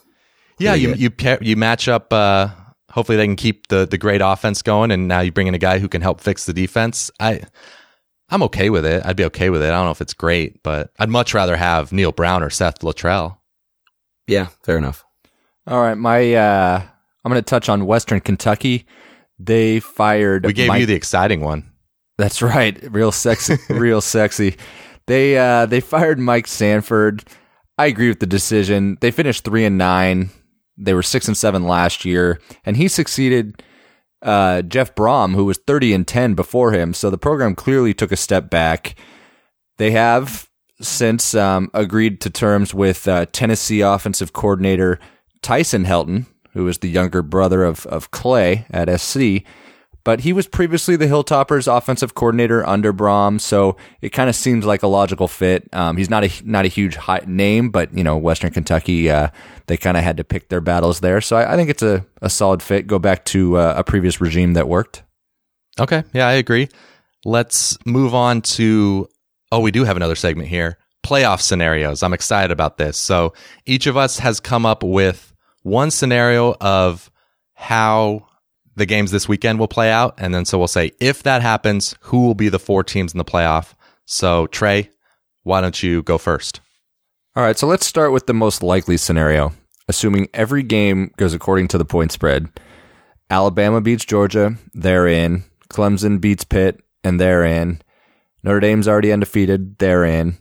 Yeah, Really you you you match up. Uh, hopefully, they can keep the the great offense going, and now you bring in a guy who can help fix the defense. I I'm okay with it. I'd be okay with it. I don't know if it's great, but I'd much rather have Neal Brown or Seth Littrell. Yeah, fair enough. All right, my uh, I'm going to touch on Western Kentucky. They fired. We gave Mike- you the exciting one. That's right, real sexy, real sexy. They uh, they fired Mike Sanford. I agree with the decision. They finished three and nine. They were six and seven last year, and he succeeded uh, Jeff Brohm, who was thirty and ten before him. So the program clearly took a step back. They have since um, agreed to terms with uh, Tennessee offensive coordinator Tyson Helton, who is the younger brother of of Clay at SC but he was previously the Hilltoppers offensive coordinator under Brohm, so it kind of seems like a logical fit. Um, he's not a not a huge name, but you know Western Kentucky, uh, they kind of had to pick their battles there. So I, I think it's a, a solid fit. Go back to uh, a previous regime that worked. Okay, yeah, I agree. Let's move on to. Oh, we do have another segment here. Playoff scenarios. I'm excited about this. So each of us has come up with one scenario of how the games this weekend will play out. And then so we'll say, if that happens, who will be the four teams in the playoff? So, Trey, why don't you go first? All right, so let's start with the most likely scenario, assuming every game goes according to the point spread. Alabama beats Georgia, they're in. Clemson beats Pitt, and they're in. Notre Dame's already undefeated, they're in.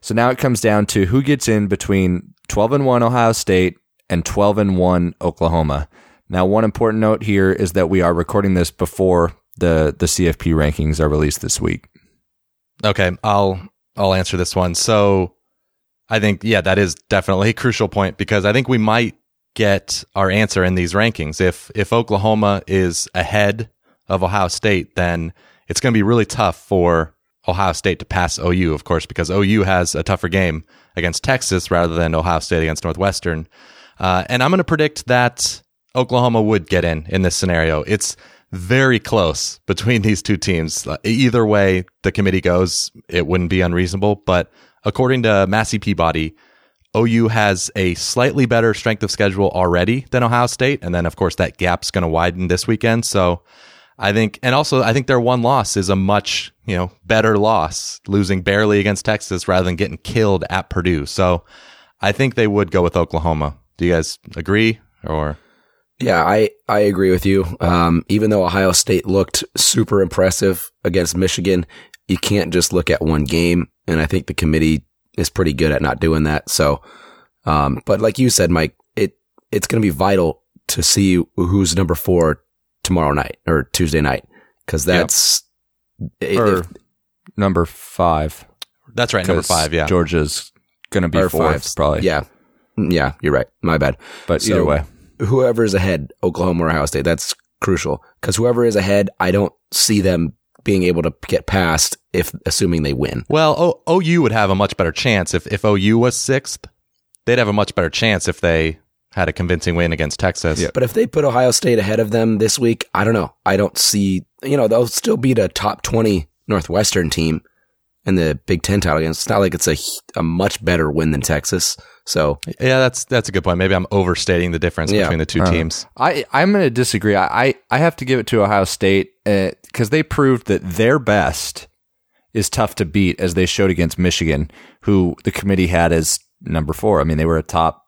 So now it comes down to who gets in between 12 and 1 Ohio State and 12 and 1 Oklahoma. Now, one important note here is that we are recording this before the the CFP rankings are released this week. Okay, I'll I'll answer this one. So I think yeah, that is definitely a crucial point because I think we might get our answer in these rankings. If if Oklahoma is ahead of Ohio State, then it's going to be really tough for Ohio State to pass OU, of course, because OU has a tougher game against Texas rather than Ohio State against Northwestern. Uh, and I'm going to predict that Oklahoma would get in in this scenario. It's very close between these two teams. Either way the committee goes, it wouldn't be unreasonable. But according to Massey Peabody, OU has a slightly better strength of schedule already than Ohio State. And then, of course, that gap's going to widen this weekend. So I think, and also, I think their one loss is a much, you know, better loss, losing barely against Texas rather than getting killed at Purdue. So I think they would go with Oklahoma. Do you guys agree or? Yeah, I, I agree with you. Um, even though Ohio State looked super impressive against Michigan, you can't just look at one game. And I think the committee is pretty good at not doing that. So, um, but like you said, Mike, it, it's going to be vital to see who's number four tomorrow night or Tuesday night. Cause that's, if- Or number five. That's right, Number five. Yeah. Georgia's going to be or fourth, five, probably. Yeah. Yeah, you're right. My bad. But So- either way. Whoever's ahead, Oklahoma or Ohio State, that's crucial because whoever is ahead, I don't see them being able to get past if assuming they win. Well, o- OU would have a much better chance if, if OU was sixth. they'd have a much better chance if they had a convincing win against Texas. Yeah. But if they put Ohio State ahead of them this week, I don't know. I don't see, you know, they'll still beat a top 20 Northwestern team in the Big Ten title game. It's not like it's a, a much better win than Texas. So, Yeah, that's that's a good point. Maybe I'm overstating the difference Yeah. between the two Uh, teams. I I'm going to disagree. I, I I have to give it to Ohio State because they proved that their best is tough to beat, as they showed against Michigan, who the committee had as number four. I mean, they were a top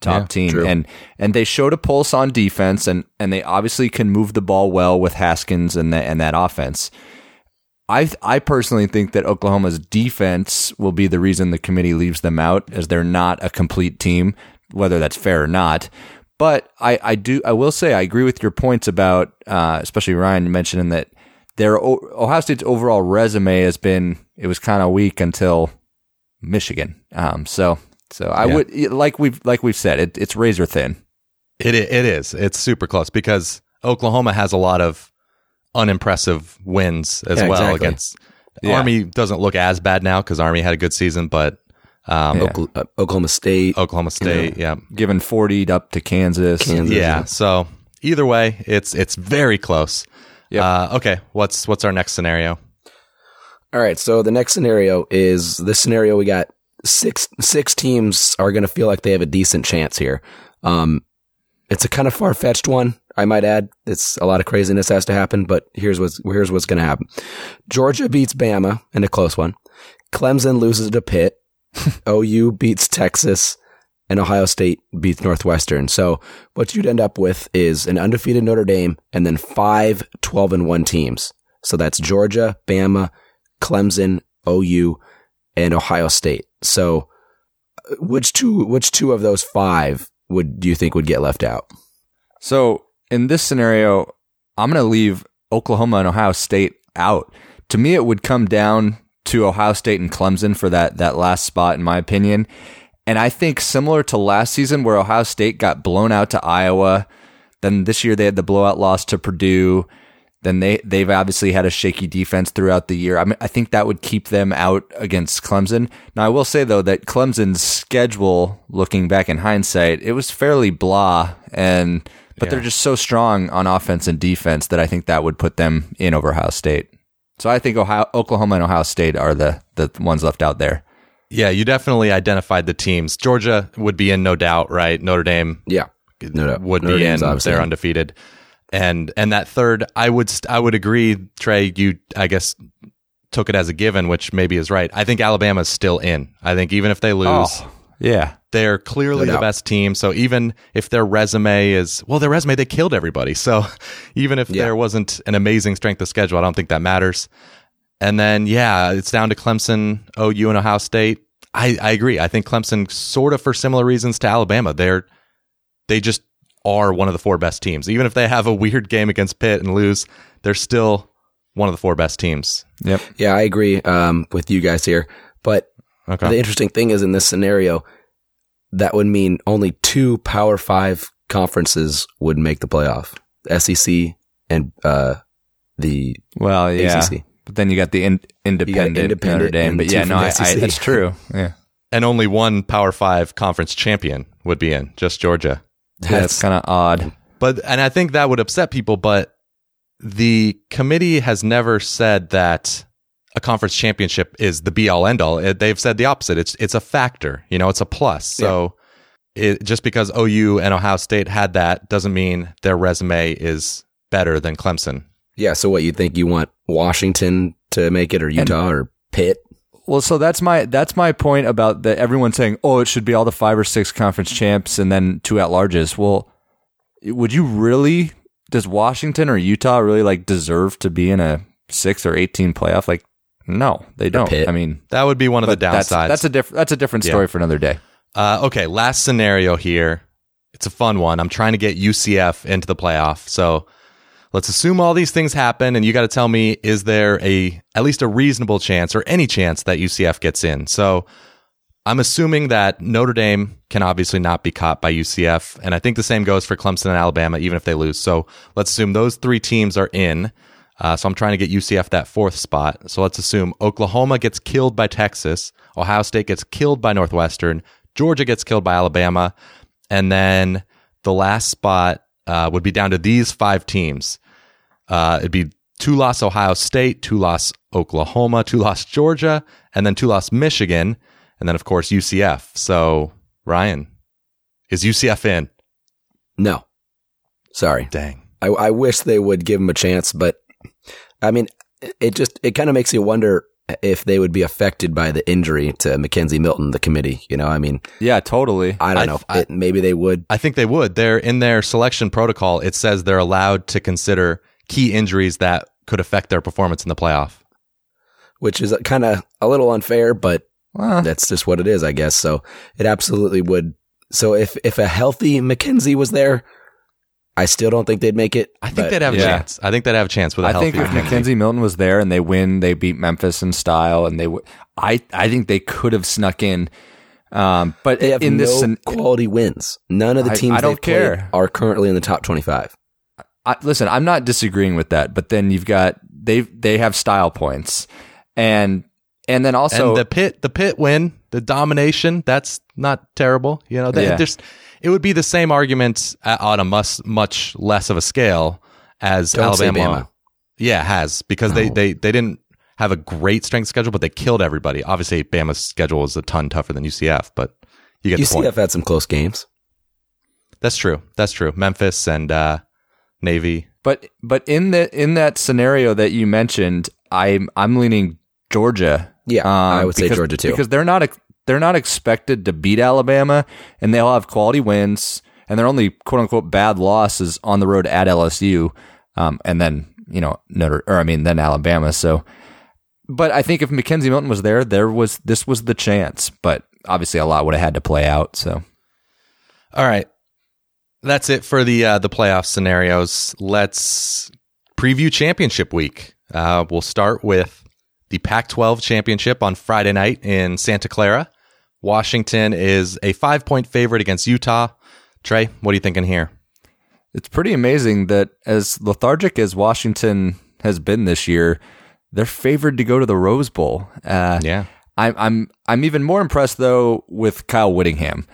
top Yeah, team, true. and and they showed a pulse on defense, and and they obviously can move the ball well with Haskins and that and that offense. I I personally think that Oklahoma's defense will be the reason the committee leaves them out, as they're not a complete team, whether that's fair or not. But I, I do I will say I agree with your points about uh, especially Ryan mentioning that their O- Ohio State's overall resume has been it was kind of weak until Michigan. Um, so so I Yeah. would like we've like we've said it, it's razor thin. It it is. It's super close because Oklahoma has a lot of unimpressive wins as Yeah, well exactly. against Yeah. Army. Doesn't look as bad now because Army had a good season, but um, Yeah. Okla- uh, Oklahoma State, Oklahoma State, yeah, Given forty up to Kansas. Kansas. yeah. So either way, it's it's very close. Yep. Uh, okay, what's what's our next scenario? All right. So the next scenario is this scenario. We got six six teams are going to feel like they have a decent chance here. Um, it's a kind of far fetched one, I might add. It's a lot of craziness has to happen, but here's what's here's what's going to happen. Georgia beats Bama in a close one. Clemson loses to Pitt. OU beats Texas. And Ohio State beats Northwestern. So what you'd end up with is an undefeated Notre Dame and then five 12 and 1 teams. So that's Georgia, Bama, Clemson, OU, and Ohio State. So, uh, which two which two of those five would do you think would get left out? So in this scenario, I'm going to leave Oklahoma and Ohio State out. To me, it would come down to Ohio State and Clemson for that that last spot, in my opinion. And I think similar to last season, where Ohio State got blown out to Iowa, then this year they had the blowout loss to Purdue. Then they they've obviously had a shaky defense throughout the year. I mean, I think that would keep them out against Clemson. Now, I will say though that Clemson's schedule, looking back in hindsight, it was fairly blah, and but they're just so strong on offense and defense that I think that would put them in over Ohio State. So I think Ohio, Oklahoma and Ohio State are the the ones left out there. Yeah, you definitely identified the teams. Georgia would be in, no doubt, right? Notre Dame Yeah, no doubt. would Notre be Dame's in. obviously They're undefeated, and and that third, I would I would agree. Trey, you I guess took it as a given, which maybe is right. I think Alabama's still in. I think even if they lose, Oh, yeah. they're clearly No the best team. So even if their resume is well, their resume they killed everybody. So even if Yeah. there wasn't an amazing strength of schedule, I don't think that matters. And then yeah, it's down to Clemson, OU, and Ohio State. I, I agree. I think Clemson sort of for similar reasons to Alabama. They're they just are one of the four best teams. Even if they have a weird game against Pitt and lose, they're still one of the four best teams. Yep. Yeah, I agree um, with you guys here. But Okay. the interesting thing is in this scenario, that would mean only two Power Five conferences would make the playoff: the SEC and uh, the Well, yeah. ACC. But then you got the in, independent, independent Notre Dame. But yeah, no, the I, I, that's true. Yeah. and only one Power Five conference champion would be in, just Georgia. That's that's kind of odd. But and I think that would upset people, but the committee has never said that a conference championship is the be all end all. They've said the opposite. It's it's a factor, you know, it's a plus. So it, just because OU and Ohio State had that doesn't mean their resume is better than Clemson. yeah. So what you think you want Washington to make it, or Utah, or Pitt? Well, so that's my that's my point about that. Everyone saying, "Oh, it should be all the five or six conference champs and then two at larges." Well, would you really? Does Washington or Utah really like deserve to be in a six or eighteen playoff? Like, no, they don't. Pitt. I mean, That would be one of the but that's downsides. that's a different that's a different Yeah. story for another day. Uh, okay, last scenario here. It's a fun one. I'm trying to get UCF into the playoff. So let's assume all these things happen, and you got to tell me is there a at least a reasonable chance or any chance that UCF gets in? So I'm assuming that Notre Dame can obviously not be caught by UCF, and I think the same goes for Clemson and Alabama, even if they lose. So let's assume those three teams are in. Uh, so I'm trying to get UCF that fourth spot. So let's assume Oklahoma gets killed by Texas, Ohio State gets killed by Northwestern, Georgia gets killed by Alabama, and then the last spot uh, would be down to these five teams. Uh, it'd be two loss Ohio State, two loss Oklahoma, two loss Georgia, and then two loss Michigan, and then of course UCF. So Ryan, is UCF in? No, sorry. Dang. I, I wish they would give him a chance, but I mean, it just it kind of makes you wonder if they would be affected by the injury to McKenzie Milton, the committee. You know, I mean, Yeah, totally. I don't I- know. I- it, maybe they would. I think they would. They're in their selection protocol. It says they're allowed to consider key injuries that could affect their performance in the playoff. which is kind of a little unfair, but that's just what it is, I guess. So it absolutely would. So if if a healthy McKenzie was there, I still don't think they'd make it. I think but they'd have a Yeah. chance. I think they'd have a chance with a I healthy think if McKenzie. Mackenzie Milton was there and they win, they beat Memphis in style, and they would. I I think they could have snuck in. Um, but they have in no this, quality wins. None of the teams I don't care. are currently in the top twenty-five. I, listen, I'm not disagreeing with that, but then you've got they they have style points, and and then also and the pit, the pit win, the domination. That's not terrible. You know, they, Yeah. there's it would be the same argument uh, on a much much less of a scale as Don't Alabama. Yeah, has because they, No. they they didn't have a great strength schedule, but they killed everybody. Obviously, Bama's schedule was a ton tougher than UCF, but you get. UCF had some close games. That's true. That's true. Memphis and uh, Navy. But but in the in that scenario that you mentioned, I'm I'm leaning Georgia. Yeah, um, I would say Georgia too. because they're not they're not expected to beat Alabama, and they'll have quality wins, and their only quote unquote bad losses on the road at LSU, um, and then you know Notre or I mean then Alabama. So, but I think if McKenzie Milton was there, there was this was the chance, but obviously a lot would have had to play out. So All right, that's it for the uh, the playoff scenarios. Let's preview championship week. Uh, we'll start with the Pac-12 championship on Friday night in Santa Clara. Washington is a five point favorite against Utah. Trey, what are you thinking here? It's pretty amazing that as lethargic as Washington has been this year, they're favored to go to the Rose Bowl. Uh, Yeah. I'm I'm I'm even more impressed though with Kyle Whittingham.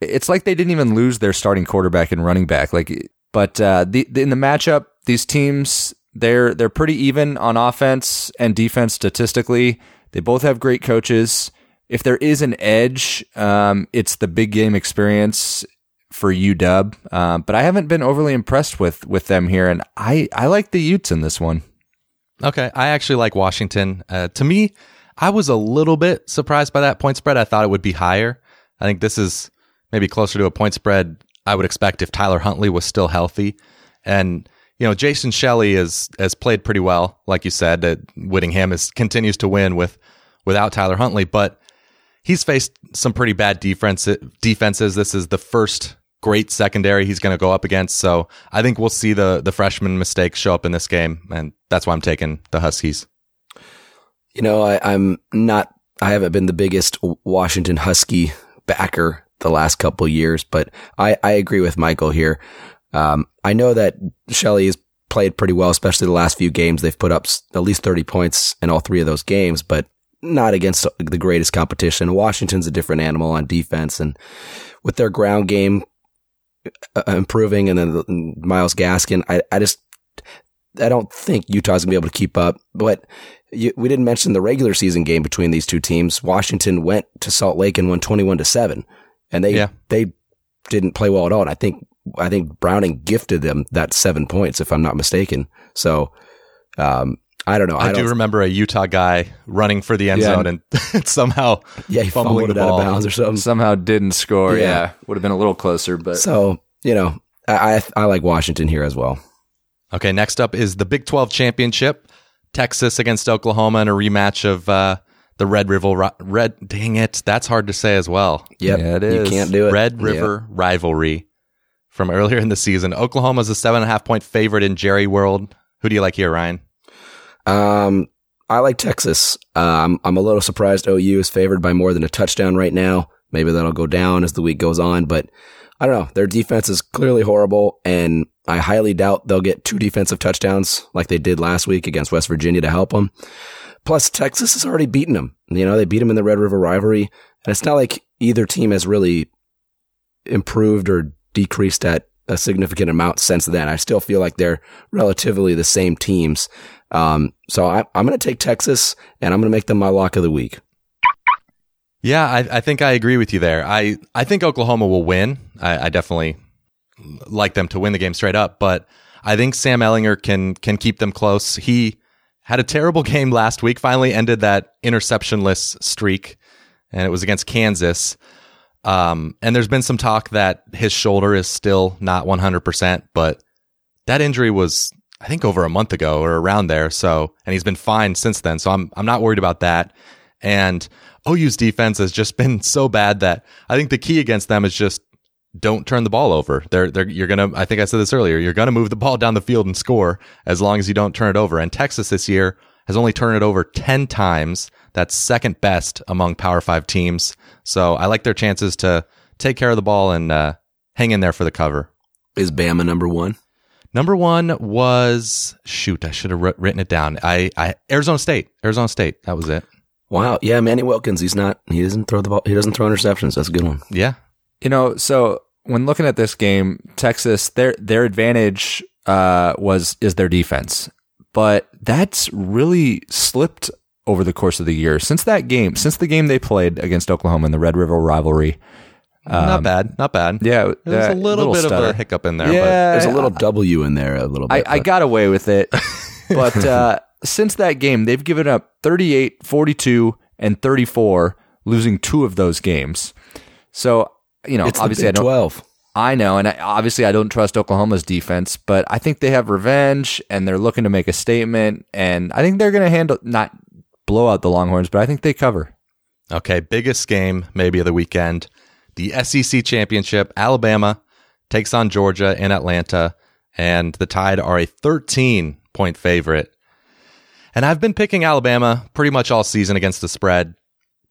It's like they didn't even lose their starting quarterback and running back. Like, but uh, the, the in the matchup, these teams they're they're pretty even on offense and defense statistically. They both have great coaches. If there is an edge, um, it's the big game experience for UW. Uh, but I haven't been overly impressed with with them here, and I I like the Utes in this one. Okay, I actually like Washington. Uh, to me, I was a little bit surprised by that point spread. I thought it would be higher. I think this is maybe closer to a point spread I would expect if Tyler Huntley was still healthy. And you know, Jason Shelley is has played pretty well, like you said. That Whittingham is continues to win with without Tyler Huntley, but he's faced some pretty bad defense defenses. This is the first great secondary he's going to go up against. So I think we'll see the the freshman mistakes show up in this game, and that's why I'm taking the Huskies. You know, I, I'm not. I haven't been the biggest Washington Husky backer the last couple years, but I, I agree with Michael here. Um, I know that Shelley has played pretty well, especially the last few games. They've put up at least 30 points in all three of those games, but not against the greatest competition. Washington's a different animal on defense, and with their ground game uh, improving, and then the- Myles Gaskin, I, I just I don't think Utah's gonna be able to keep up. But you, we didn't mention the regular season game between these two teams. Washington went to Salt Lake and won twenty-one to seven, and they Yeah. they didn't play well at all. And I think I think Browning gifted them that seven points, if I'm not mistaken. So um, I don't know. I, I, do don't, remember a Utah guy running for the end Yeah. zone and somehow yeah, he fumbling fumbled the it out of bounds or something. Somehow didn't score. Yeah. Yeah, would have been a little closer, but So you know, I I, I like Washington here as well. Okay, next up is the Big 12 championship. Texas against Oklahoma in a rematch of uh, the Red River. Red, dang it, that's hard to say as well. Yep, Yeah, it you can't do it. Red River rivalry from earlier in the season. Oklahoma's a seven and a half point favorite in Jerry World. Who do you like here, Ryan? Um, I like Texas. I'm I'm a little surprised OU is favored by more than a touchdown right now. Maybe that'll go down as the week goes on, but I don't know. Their defense is clearly horrible, and I highly doubt they'll get two defensive touchdowns like they did last week against West Virginia to help them. Plus, Texas has already beaten them. You know, they beat them in the Red River rivalry, And it's not like either team has really improved or decreased at a significant amount since then. I still feel like they're relatively the same teams. Um, so I, I'm going to take Texas and I'm going to make them my lock of the week. Yeah, I, I think I agree with you there. I, I think Oklahoma will win. I, I definitely like them to win the game straight up, but I think Sam Ehlinger can can keep them close. He had a terrible game last week. Finally ended that interceptionless streak, and it was against Kansas. Um, and there's been some talk that his shoulder is still not 100%, but that injury was, I think, over a month ago or around there. So, and he's been fine since then. So I'm I'm not worried about that. And OU's defense has just been so bad that I think the key against them is just don't turn the ball over. They're, they're, you're going to, I think I said this earlier, you're going to move the ball down the field and score as long as you don't turn it over. And Texas this year has only turned it over 10 times. That's second best among Power Five teams. So I like their chances to take care of the ball and uh, hang in there for the cover. Is Bama number one? Number one was shoot. I should have written it down. I, I Arizona State. Arizona State. That was it. Wow. Yeah, Manny Wilkins. He's not. He doesn't throw the ball. He doesn't throw interceptions. That's a good one. Yeah. You know, so when looking at this game, Texas their their advantage uh, was is their defense, but that's really slipped over the course of the year since that game, since the game they played against Oklahoma in the Red River rivalry. Um, not bad, not bad. Yeah, there's a little, little bit stutter. of a hiccup in there. Yeah, but there's a little W in there, a little bit. I, I got away with it, but uh, since that game, they've given up 38, 42, and 34, losing two of those games. So you know, it's obviously I don't. Twelve. I know, and I, obviously I don't trust Oklahoma's defense, but I think they have revenge and they're looking to make a statement, and I think they're going to handle not blow out the Longhorns, but I think they cover. Okay, biggest game maybe of the weekend. The SEC championship. Alabama takes on Georgia in Atlanta, and the Tide are a 13 point favorite. And I've been picking Alabama pretty much all season against the spread,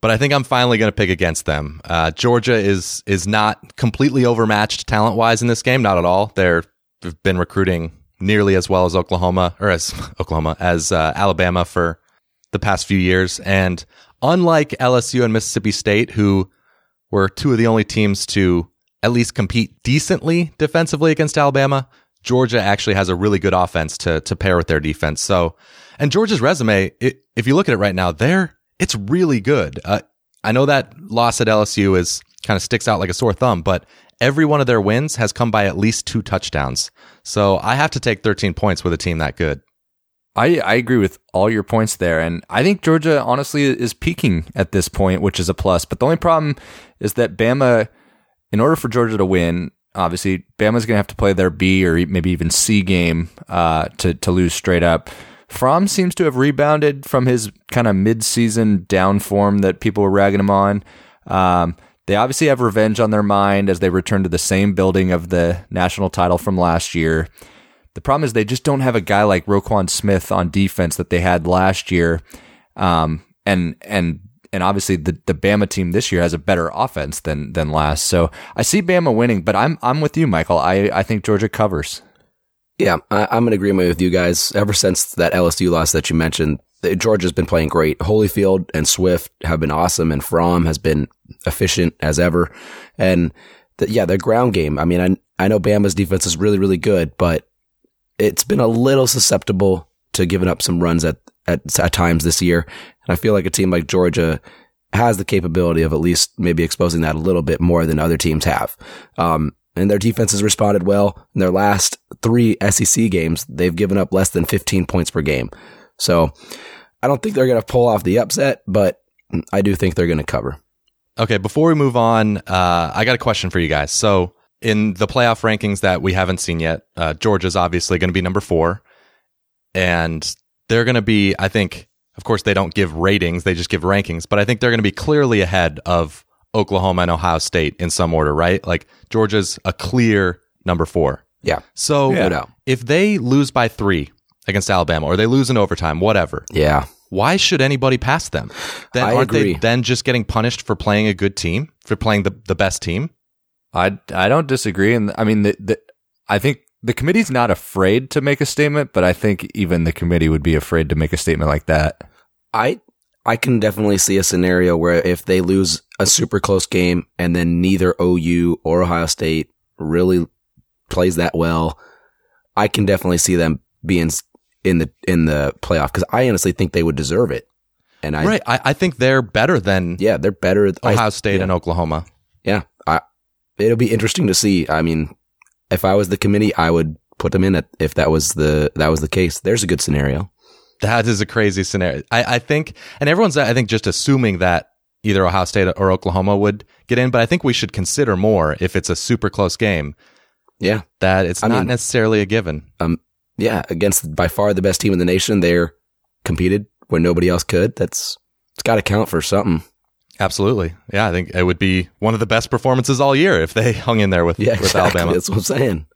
but I think I'm finally going to pick against them. Uh, Georgia is is not completely overmatched talent wise in this game, not at all. They're, they've been recruiting nearly as well as Oklahoma or as Oklahoma as uh, Alabama for the past few years. And unlike LSU and Mississippi State, who were two of the only teams to at least compete decently defensively against Alabama, Georgia actually has a really good offense to to pair with their defense. So, and Georgia's resume, it, if you look at it right now, they're it's really good. Uh, I know that loss at LSU is kind of sticks out like a sore thumb, but every one of their wins has come by at least two touchdowns. So I have to take 13 points with a team that good. I, I agree with all your points there. And I think Georgia honestly is peaking at this point, which is a plus. But the only problem is that Bama, in order for Georgia to win, obviously Bama's going to have to play their B or maybe even C game uh, to, to lose straight up. Fromm seems to have rebounded from his kind of mid-season down form that people were ragging him on. Um, they obviously have revenge on their mind as they return to the same building of the national title from last year. The problem is they just don't have a guy like Roquan Smith on defense that they had last year. Um, and, and, and obviously the, the Bama team this year has a better offense than, than last. So I see Bama winning, but I'm, I'm with you, Michael. I, I think Georgia covers. Yeah, I, am in agreement with you guys. Ever since that LSU loss that you mentioned, Georgia's been playing great. Holyfield and Swift have been awesome, and Fromm has been efficient as ever. And the, yeah, the ground game. I mean, I I know Bama's defense is really really good, but it's been a little susceptible to giving up some runs at, at, at times this year. And I feel like a team like Georgia has the capability of at least maybe exposing that a little bit more than other teams have. Um, and their defense has responded well. In their last three SEC games, they've given up less than 15 points per game. So I don't think they're going to pull off the upset, but I do think they're going to cover. Okay, before we move on, uh, I got a question for you guys. So in the playoff rankings that we haven't seen yet, uh, Georgia's obviously going to be number four. And they're going to be, I think, of course, they don't give ratings, they just give rankings, but I think they're going to be clearly ahead of Oklahoma and Ohio State in some order, right? Like Georgia's a clear number four. Yeah. So yeah. if they lose by three against Alabama or they lose in overtime, whatever. Yeah. Why should anybody pass them? Then I aren't agree. they then just getting punished for playing a good team, for playing the, the best team? I, I don't disagree. And I mean, the, the, I think the committee's not afraid to make a statement, but I think even the committee would be afraid to make a statement like that. I I can definitely see a scenario where if they lose a super close game and then neither OU or Ohio State really plays that well, I can definitely see them being in the in the playoff because I honestly think they would deserve it. And I right, I, I think they're better than yeah, they're better. Ohio I, State yeah, and Oklahoma. yeah, I, it'll be interesting to see. I mean, if I was the committee, I would put them in it if that was the that was the case. There's a good scenario. That is a crazy scenario. I, I think, and everyone's, I think, just assuming that either Ohio State or Oklahoma would get in, but I think we should consider more if it's a super close game Yeah, that it's I not mean- necessarily a given. Um, yeah, against by far the best team in the nation, they're competed when nobody else could. That's it's got to count for something. Absolutely. Yeah, I think it would be one of the best performances all year if they hung in there with, Yeah, with exactly. Alabama. That's what I'm saying.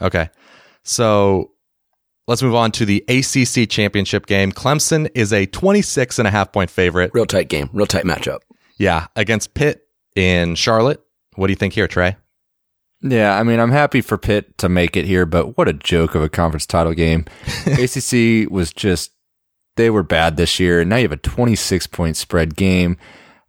Okay. So let's move on to the ACC championship game. Clemson is a 26 and a half point favorite. Real tight game, real tight matchup. Yeah, against Pitt in Charlotte. What do you think here, Trey? Yeah, I mean, I'm happy for Pitt to make it here, but what a joke of a conference title game. ACC was just, they were bad this year, and now you have a 26 point spread game.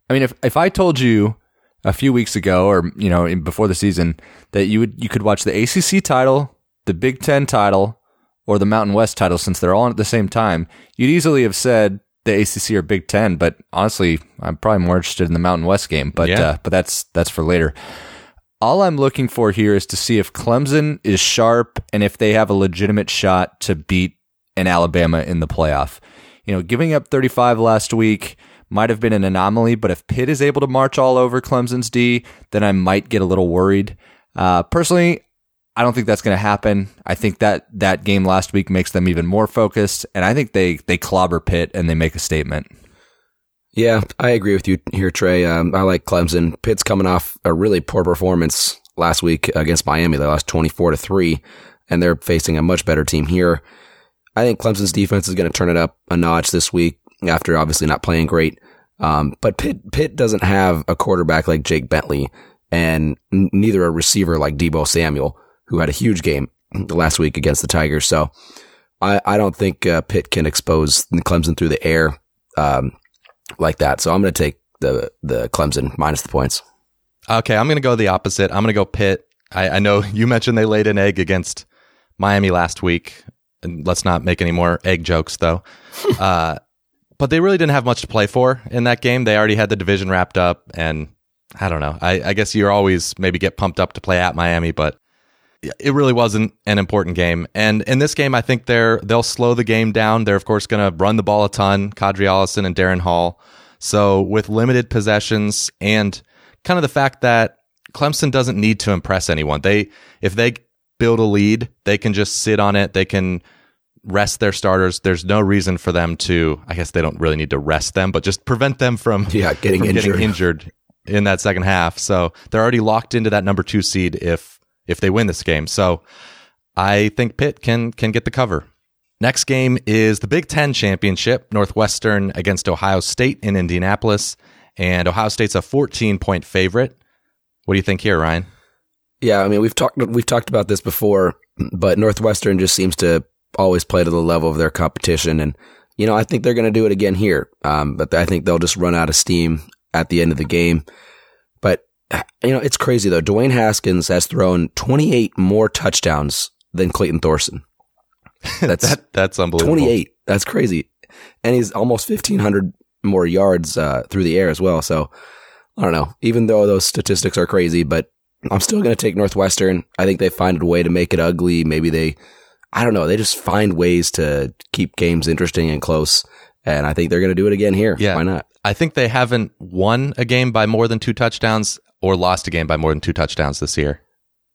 I mean, if, if I told you a few weeks ago or, you know, in- before the season that you would, you could watch the ACC title, the Big Ten title, or the Mountain West title since they're all on at the same time, you'd easily have said the ACC or Big Ten, but honestly, I'm probably more interested in the Mountain West game, but, Yeah. uh, but that's, that's for later. All I'm looking for here is to see if Clemson is sharp and if they have a legitimate shot to beat an Alabama in the playoff. You know, giving up 35 last week might have been an anomaly, but if Pitt is able to march all over Clemson's D, then I might get a little worried. Uh, personally, I don't think that's going to happen. I think that that game last week makes them even more focused, and I think they they clobber Pitt and they make a statement. Yeah, I agree with you here, Trey. Um, I like Clemson. Pitt's coming off a really poor performance last week against Miami. They lost 24 to 3, and they're facing a much better team here. I think Clemson's defense is going to turn it up a notch this week after obviously not playing great. Um, but Pitt, Pitt doesn't have a quarterback like Jake Bentley and n- neither a receiver like Deebo Samuel, who had a huge game last week against the Tigers. So I, I don't think uh, Pitt can expose Clemson through the air. Um, like that. So I'm going to take the the Clemson minus the points. Okay, I'm going to go the opposite. I'm going to go Pitt. I, I know you mentioned they laid an egg against Miami last week. And let's not make any more egg jokes, though. uh, but they really didn't have much to play for in that game. They already had the division wrapped up, and I don't know. I, I guess you're always maybe get pumped up to play at Miami, but it really wasn't an important game. And in this game, I think they're they'll slow the game down. They're of course going to run the ball a ton. Qadree Ollison and Darrin Hall. So with limited possessions and kind of the fact that Clemson doesn't need to impress anyone. They if they build a lead, they can just sit on it. They can rest their starters. There's no reason for them to. I guess they don't really need to rest them, but just prevent them from Yeah, getting from injured. getting injured in that second half. So they're already locked into that number two seed if if they win this game. So I think Pitt can can get the cover. Next game is the Big Ten championship, Northwestern against Ohio State in Indianapolis, and Ohio State's a 14 point favorite. What do you think here, Ryan? Yeah, I mean we've talked we've talked about this before, but Northwestern just seems to always play to the level of their competition, and you know I think they're going to do it again here. Um, but I think they'll just run out of steam at the end of the game. But you know it's crazy though. Dwayne Haskins has thrown 28 more touchdowns than Clayton Thorson. That's That that's unbelievable. 28. That's crazy. And he's almost 1,500 more yards uh, through the air as well. So I don't know. Even though those statistics are crazy, but I'm still going to take Northwestern. I think they find a way to make it ugly. Maybe they, I don't know, they just find ways to keep games interesting and close. And I think they're going to do it again here. Yeah. Why not? I think they haven't won a game by more than two touchdowns or lost a game by more than two touchdowns this year.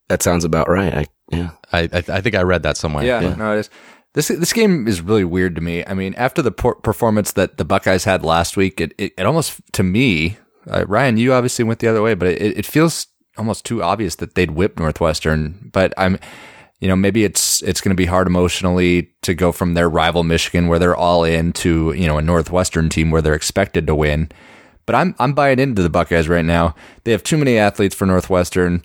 That sounds about right. I, yeah. I I, I think I read that somewhere. Yeah, no, it is. This this game is really weird to me. I mean, after the por- performance that the Buckeyes had last week, it it, it almost to me, uh, Ryan, you obviously went the other way, but it, it feels almost too obvious that they'd whip Northwestern. But I'm, you know, maybe it's it's going to be hard emotionally to go from their rival Michigan, where they're all in, to you know a Northwestern team where they're expected to win. But I'm I'm buying into the Buckeyes right now. They have too many athletes for Northwestern.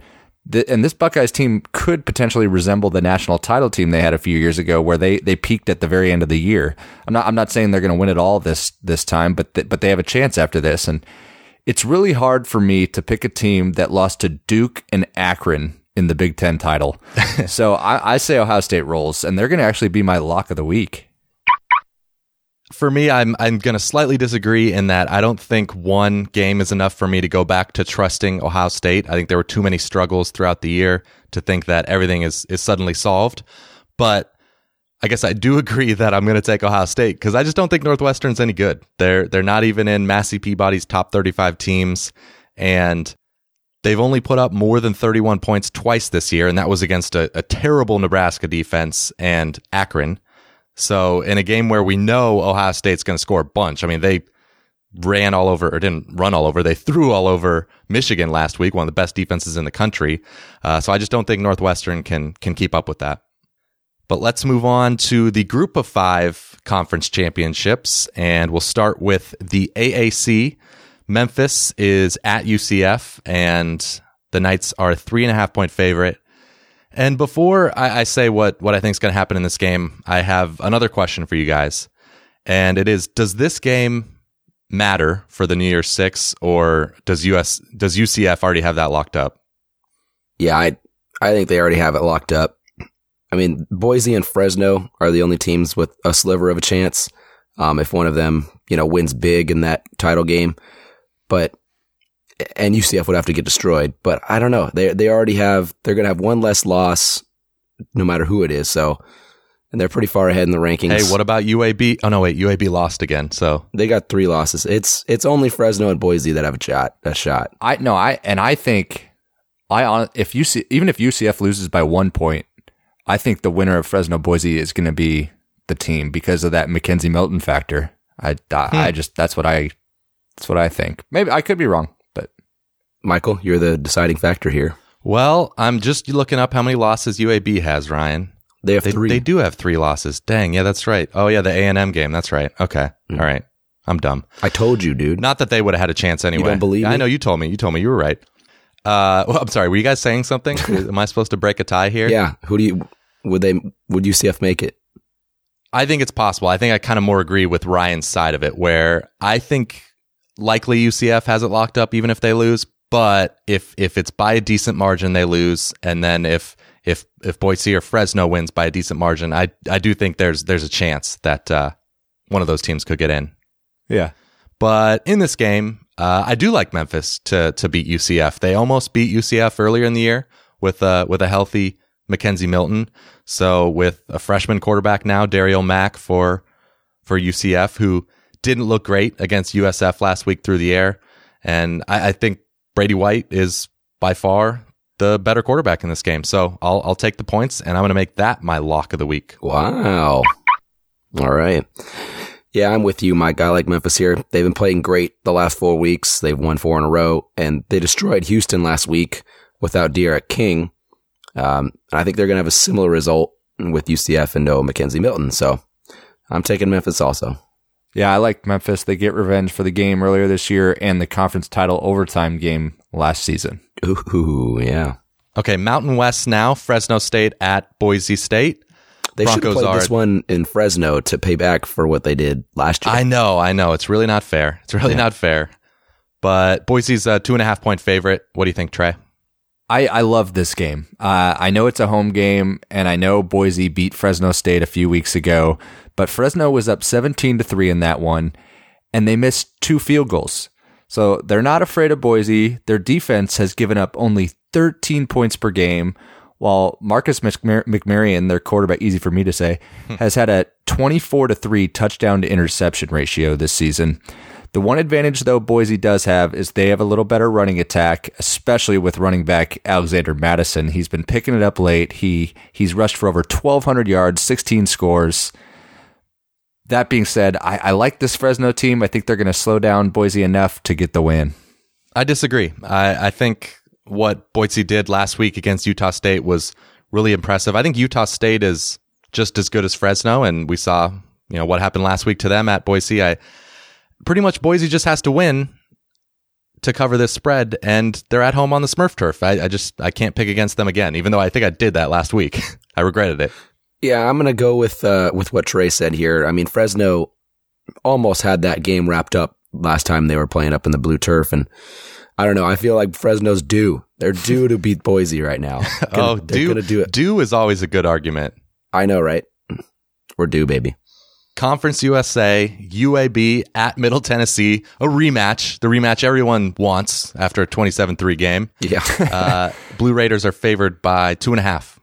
And this Buckeyes team could potentially resemble the national title team they had a few years ago, where they, they peaked at the very end of the year. I'm not I'm not saying they're going to win it all this this time, but th- but they have a chance after this. And it's really hard for me to pick a team that lost to Duke and Akron in the Big Ten title. so I, I say Ohio State rolls, and they're going to actually be my lock of the week. For me, I'm I'm going to slightly disagree in that I don't think one game is enough for me to go back to trusting Ohio State. I think there were too many struggles throughout the year to think that everything is is suddenly solved. But I guess I do agree that I'm going to take Ohio State because I just don't think Northwestern's any good. They're they're not even in Massey Peabody's top 35 teams, and they've only put up more than 31 points twice this year, and that was against a, a terrible Nebraska defense and Akron. So in a game where we know Ohio State's going to score a bunch, I mean, they ran all over or didn't run all over. They threw all over Michigan last week, one of the best defenses in the country. Uh, so I just don't think Northwestern can can keep up with that. But let's move on to the group of five conference championships, and we'll start with the AAC. Memphis is at UCF, and the Knights are a three and a half point favorite. And before I, I say what, what I think is going to happen in this game, I have another question for you guys. And it is Does this game matter for the New Year's Six, or does US does UCF already have that locked up? Yeah, I I think they already have it locked up. I mean, Boise and Fresno are the only teams with a sliver of a chance. Um, if one of them, you know, wins big in that title game, but and UCF would have to get destroyed. But I don't know. They they already have. They're going to have one less loss, no matter who it is. So, and they're pretty far ahead in the rankings. Hey, what about UAB? Oh no, wait, UAB lost again. So They got three losses. It's it's only Fresno and Boise that have a shot. A shot. I no, I and I think I hon- if UC even if UCF loses by one point, I think the winner of Fresno Boise is going to be the team because of that McKenzie Milton factor. I I, I just that's what I that's what I think. Maybe I could be wrong, but Michael, you're the deciding factor here. well, I'm just looking up how many losses UAB has. Ryan, They have they, three. they do have three losses. Dang, yeah, that's right. Oh yeah, the A and M game. That's right. Okay, all right. I'm dumb. I told you, dude. Not that they would have had a chance anyway. don't believe I me? know you told me. You told me you were right. Uh, well, I'm sorry. Were you guys saying something? Am I supposed to break a tie here? yeah. Who do you would they would UCF make it? I think it's possible. I think I kind of more agree with Ryan's side of it, where I think likely UCF has it locked up, even if they lose. But if if it's by a decent margin, they lose, and then if if if Boise or Fresno wins by a decent margin, I I do think there's there's a chance that uh, one of those teams could get in. yeah, But in this game, uh, I do like Memphis to to beat UCF. They almost beat UCF earlier in the year with a with a healthy McKenzie Milton. So with a freshman quarterback now, Darriel Mack for for UCF, who didn't look great against USF last week through the air, and I, I think Brady White is by far the better quarterback in this game. So I'll I'll take the points, and I'm going to make that my lock of the week. Wow. All right. Yeah, I'm with you, Mike. I like Memphis here. They've been playing great the last four weeks. They've won four in a row, and they destroyed Houston last week without D'Eriq King. Um, I think they're going to have a similar result with UCF and no McKenzie Milton. So I'm taking Memphis also. Yeah. I like Memphis. They get revenge for the game earlier this year and the conference title overtime game last season. Ooh, yeah. Okay, Mountain West now. Fresno State at Boise State. They should have Broncos played this one in Fresno to pay back for what they did last year. I know, I know. It's really not fair. It's really not fair. But Boise's a two and a half point favorite. What do you think, Trey? I, I love this game. Uh, I know it's a home game, and I know Boise beat Fresno State a few weeks ago, but Fresno was up 17 to 3 in that one, and they missed two field goals. So they're not afraid of Boise. Their defense has given up only 13 points per game, while Marcus McMar- McMaryion, their quarterback, easy for me to say, hmm. has had a 24 to 3 touchdown to interception ratio this season. The one advantage, though, Boise does have is they have a little better running attack, especially with running back Alexander Mattison. He's been picking it up late. He he's rushed for over 1,200 yards, 16 scores. That being said, I, I like this Fresno team. I think they're going to slow down Boise enough to get the win. I disagree. I, I think what Boise did last week against Utah State was really impressive. I think Utah State is just as good as Fresno, and we saw you know what happened last week to them at Boise. I pretty much Boise just has to win to cover this spread, and they're at home on the Smurf turf. I, I just I can't pick against them again, even though I think I did that last week. I regretted it. Yeah, I'm gonna go with uh, with what Trey said here. I mean, Fresno almost had that game wrapped up last time they were playing up in the blue turf, and I don't know. I feel like Fresno's due. They're due to beat Boise right now. Gonna- oh, they're do gonna do it. due is always a good argument. I know, right? We're due, baby. Conference USA, UAB at Middle Tennessee, a rematch. The rematch everyone wants after a 27 3 game. Yeah, Uh, Blue Raiders are favored by two and a half.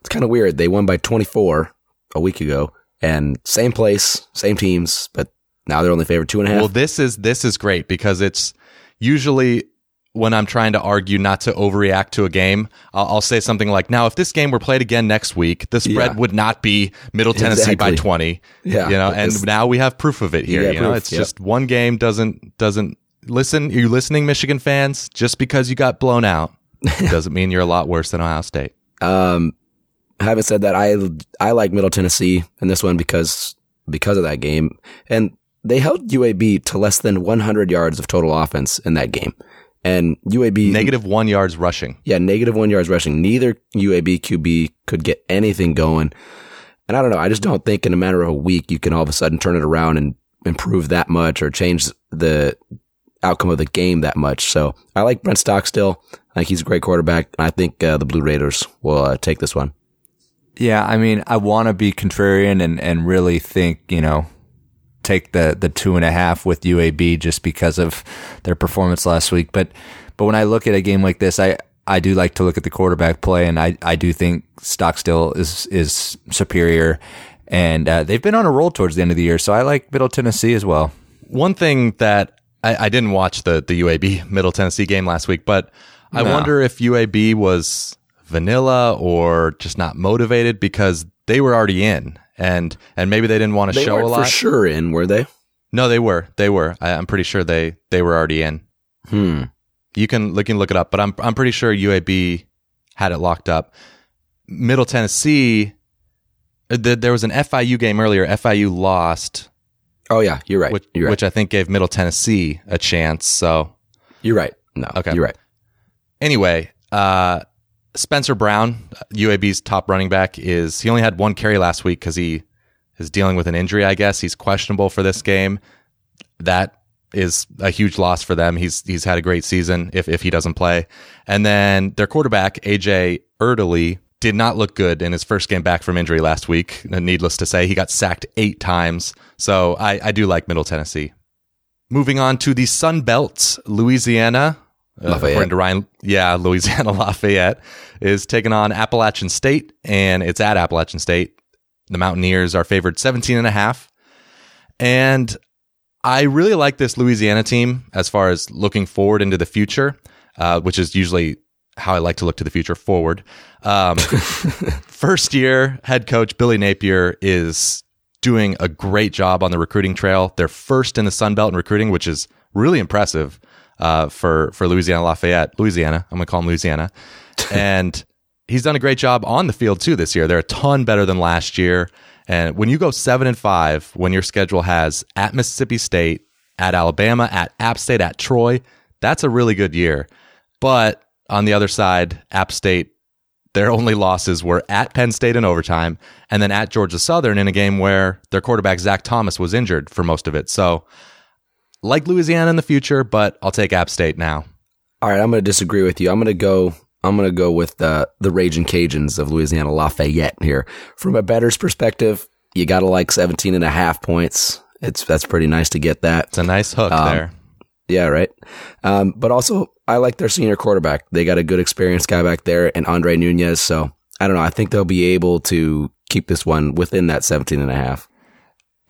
It's kind of weird. They won by 24 a week ago, and same place, same teams, but now they're only favored two and a half. Well, this is this is great because it's usually when I'm trying to argue not to overreact to a game, I'll, I'll say something like, "Now, if this game were played again next week, the spread Yeah. would not be Middle Tennessee by Exactly. 20." Yeah. you know, and now we have proof of it here. Yeah, You know, proof, it's yep. just one game doesn't doesn't listen. You listening, Michigan fans? Just because you got blown out doesn't mean you're a lot worse than Ohio State. Um, having said that, I I like Middle Tennessee in this one because because of that game, and they held UAB to less than 100 yards of total offense in that game, and UAB Negative one yards rushing. yeah, negative one yards rushing. Neither UAB QB could get anything going, and I don't know. I just don't think in a matter of a week you can all of a sudden turn it around and improve that much or change the outcome of the game that much. So I like Brent Stockstill. I think he's a great quarterback. and I think uh, the Blue Raiders will uh, take this one. Yeah, I mean, I want to be contrarian and, and really think, you know, take the, the two and a half with UAB just because of their performance last week. But but when I look at a game like this, I, I do like to look at the quarterback play, and I, I do think Stockstill is is superior, and uh, they've been on a roll towards the end of the year. So I like Middle Tennessee as well. One thing that I, I didn't watch the the UAB Middle Tennessee game last week, but I No. wonder if UAB was vanilla or just not motivated because they were already in, and and maybe they didn't want to They show a lot. for sure in, were they? No, they were. They were. I, I'm pretty sure they they were already in. Hmm. You can look and look it up, but I'm I'm pretty sure UAB had it locked up. Middle Tennessee, uh, th- there was an FIU game earlier. FIU lost, Oh yeah, you're right. which, you're right. which I think gave Middle Tennessee a chance. So you're right. No, Okay. you're right. anyway, uh, Spencer Brown, UAB's top running back, is he only had one carry last week because he is dealing with an injury. I guess he's questionable for this game. That is a huge loss for them. He's he's had a great season if if he doesn't play. And then their quarterback AJ Erdely did not look good in his first game back from injury last week. Needless to say, he got sacked eight times. So I, I do like Middle Tennessee. Moving on to the Sun Belt, Louisiana. Uh, according to Ryan, yeah, Louisiana Lafayette is taking on Appalachian State, and it's at Appalachian State. The Mountaineers are favored 17 and a half. And I really like this Louisiana team as far as looking forward into the future, uh, which is usually how I like to look to the future forward. Um, first year head coach Billy Napier is doing a great job on the recruiting trail. They're first in the Sun Belt in recruiting, which is really impressive uh, for for Louisiana Lafayette, Louisiana. I'm gonna call him Louisiana, and he's done a great job on the field too this year. They're a ton better than last year. And when you go seven and five, when your schedule has at Mississippi State, at Alabama, at App State, at Troy, that's a really good year. But on the other side, App State, their only losses were at Penn State in overtime and then at Georgia Southern in a game where their quarterback, Zach Thomas, was injured for most of it. So, like Louisiana in the future, but I'll take App State now. All right, I'm going to disagree with you. I'm going to go. I'm going to go with the the Raging Cajuns of Louisiana Lafayette here. From a bettor's perspective, you got to like 17 and a half points. It's that's pretty nice to get that. It's a nice hook Um, there. Yeah, right. Um, but also, I like their senior quarterback. They got a good experienced guy back there, and Andre Nunez. So I don't know. I think they'll be able to keep this one within that 17 and a half.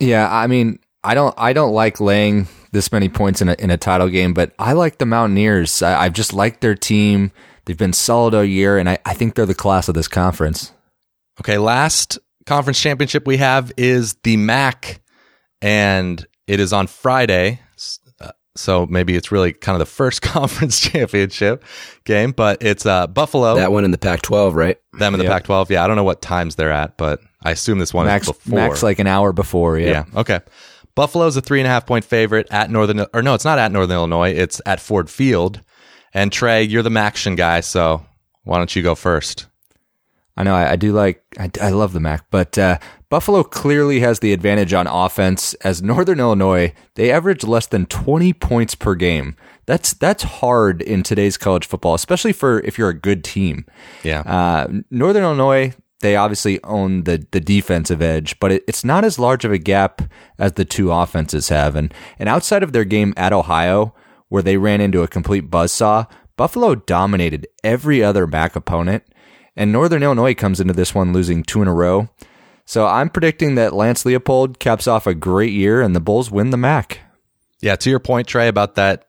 Yeah, I mean, I don't I don't like laying this many points in a in a title game, but I like the Mountaineers. I, I've just liked their team. They've been solid all year, and I, I think they're the class of this conference. Okay, last conference championship we have is the MAC, and it is on Friday. Uh, So maybe it's really kind of the first conference championship game, but it's uh, Buffalo, That one in the Pac-12, right? them in the Yep. Pac 12. Yeah, I don't know what times they're at, but I assume this one Max is before. Max like an hour before. Yeah. yeah. Okay. Buffalo's a three and a half point favorite at Northern, or no, it's not at Northern Illinois. It's at Ford Field. And Trey, you're the Maction guy, so why don't you go first? I know I, I do like I, I love the Mac, but uh, Buffalo clearly has the advantage on offense. As Northern Illinois, they average less than 20 points per game. That's that's hard in today's college football, especially for if you're a good team. Yeah. Uh, Northern Illinois, they obviously own the the defensive edge, but it, it's not as large of a gap as the two offenses have. And and outside of their game at Ohio, where they ran into a complete buzzsaw, Buffalo dominated every other MAC opponent. And Northern Illinois comes into this one losing two in a row. So I'm predicting that Lance Leipold caps off a great year and the Bulls win the MAC. Yeah, to your point, Trey, about that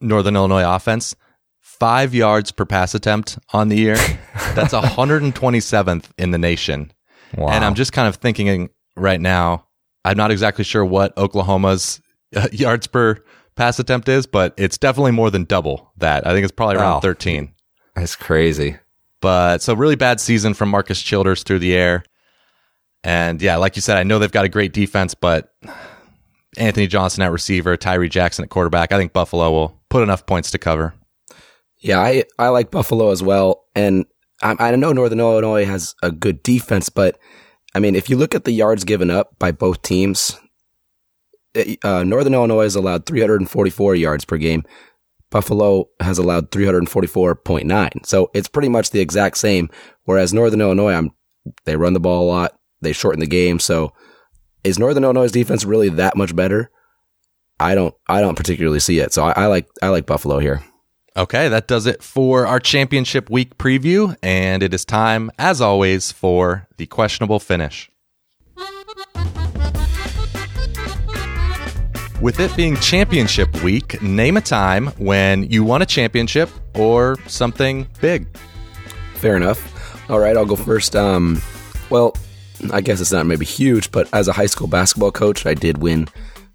Northern Illinois offense, five yards per pass attempt on the year. That's 127th in the nation. Wow. And I'm just kind of thinking right now, I'm not exactly sure what Oklahoma's uh, yards per pass attempt is, but it's definitely more than double that. I think it's probably around Wow. 13. That's crazy. But so really bad season from Marcus Childers through the air. And yeah, like you said, I know they've got a great defense, but Anthony Johnson at receiver, Tyree Jackson at quarterback. I think Buffalo will put enough points to cover. Yeah, I, I like Buffalo as well. And I, I know Northern Illinois has a good defense, but I mean, if you look at the yards given up by both teams, it- uh, Northern Illinois has allowed 344 yards per game. Buffalo has allowed 344.9. So it's pretty much the exact same. Whereas Northern Illinois, I'm, they run the ball a lot. They shorten the game. So is Northern Illinois' defense really that much better? I don't, I don't particularly see it. So I, I like, I like Buffalo here. Okay, that does it for our championship week preview. And it is time, as always, for the questionable finish. With it being championship week, name a time when you won a championship or something big. Fair enough. All right, I'll go first. Um, well, I guess it's not maybe huge, but as a high school basketball coach, I did win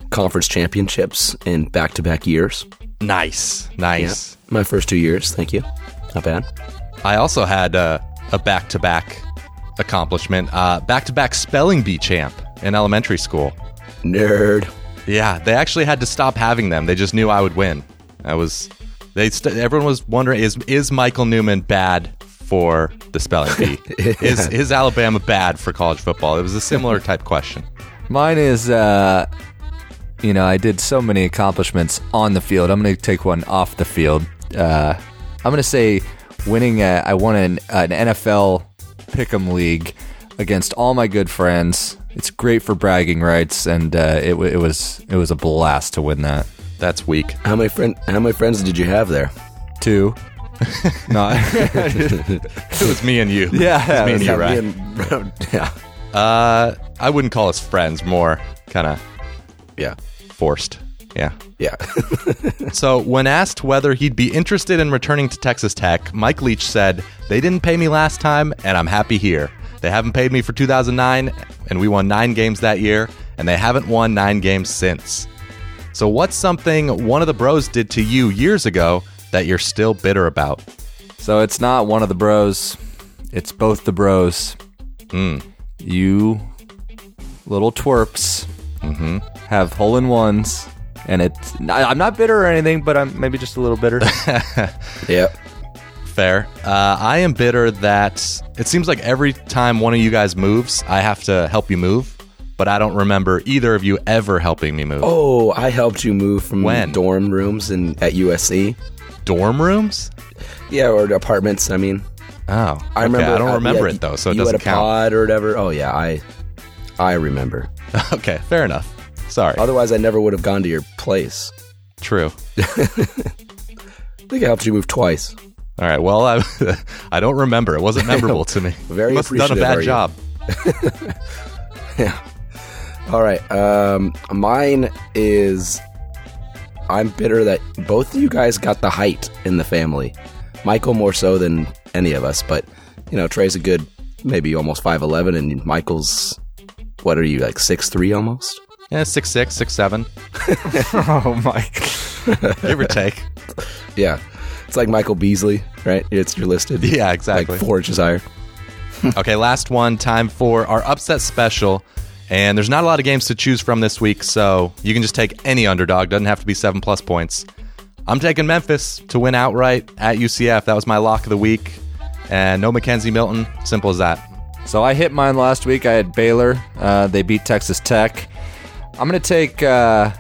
conference championships in back to back years. Nice, nice. My first two years. Thank you. Not bad. I also had uh, a back to back accomplishment back to back spelling bee champ in elementary school. Nerd. Yeah, they actually had to stop having them. They just knew I would win. I was. They st- everyone was wondering is is Michael Newman bad for the spelling bee? Is is Alabama bad for college football? It was a similar type question. Mine is, uh, you know, I did so many accomplishments on the field. I'm going to take one off the field. Uh, I'm going to say winning. A, I won an, an NFL pick'em league against all my good friends. It's great for bragging rights, and uh, it, it was it was a blast to win that. That's weak. How many friend? How many friends did you have there? Two. no, It was me and you. Yeah, it was me and you, right? me and- yeah. Uh, I wouldn't call us friends. More kind of Yeah. forced. Yeah. Yeah. So, when asked whether he'd be interested in returning to Texas Tech, Mike Leach said, They didn't pay me last time, and I'm happy here. They haven't paid me for 2009, and we won nine games that year, and they haven't won nine games since. So, what's something one of the bros did to you years ago that you're still bitter about? so it's not one of the bros. It's both the bros. Hmm. You little twerps mm-hmm. have hole in ones, and it's. I- I'm not bitter or anything, but I'm maybe just a little bitter. yeah. Fair. Uh, I am bitter that it seems like every time one of you guys moves, I have to help you move, but I don't remember either of you ever helping me move. Oh, I helped you move from When? dorm rooms in at USC. Dorm rooms? Yeah, or apartments. I mean, Oh, I okay, remember. I don't uh, remember yeah, it though, so it you doesn't had a count. pod or whatever. Oh yeah, I, I remember. okay, fair enough. Sorry. Otherwise, I never would have gone to your place. True. I think I helped you move twice. All right. Well, I I don't remember. It wasn't memorable to me. Very you must have done a bad job. All right. Um, mine is I'm bitter that both of you guys got the height in the family. Michael more so than any of us, but you know Trey's a good maybe almost five eleven, and Michael's what are you like six three almost? Yeah, six six, six seven, oh my! give or take. Yeah, it's like Michael Beasley, right? It's you're listed. Yeah, exactly. Like four inches higher. okay, last one. Time for our upset special. And there's not a lot of games to choose from this week, so you can just take any underdog. Doesn't have to be seven plus points. I'm taking Memphis to win outright at UCF. That was my lock of the week. And no McKenzie Milton. Simple as that. So I hit mine last week. I had Baylor. Uh, they beat Texas Tech. I'm going to take, uh,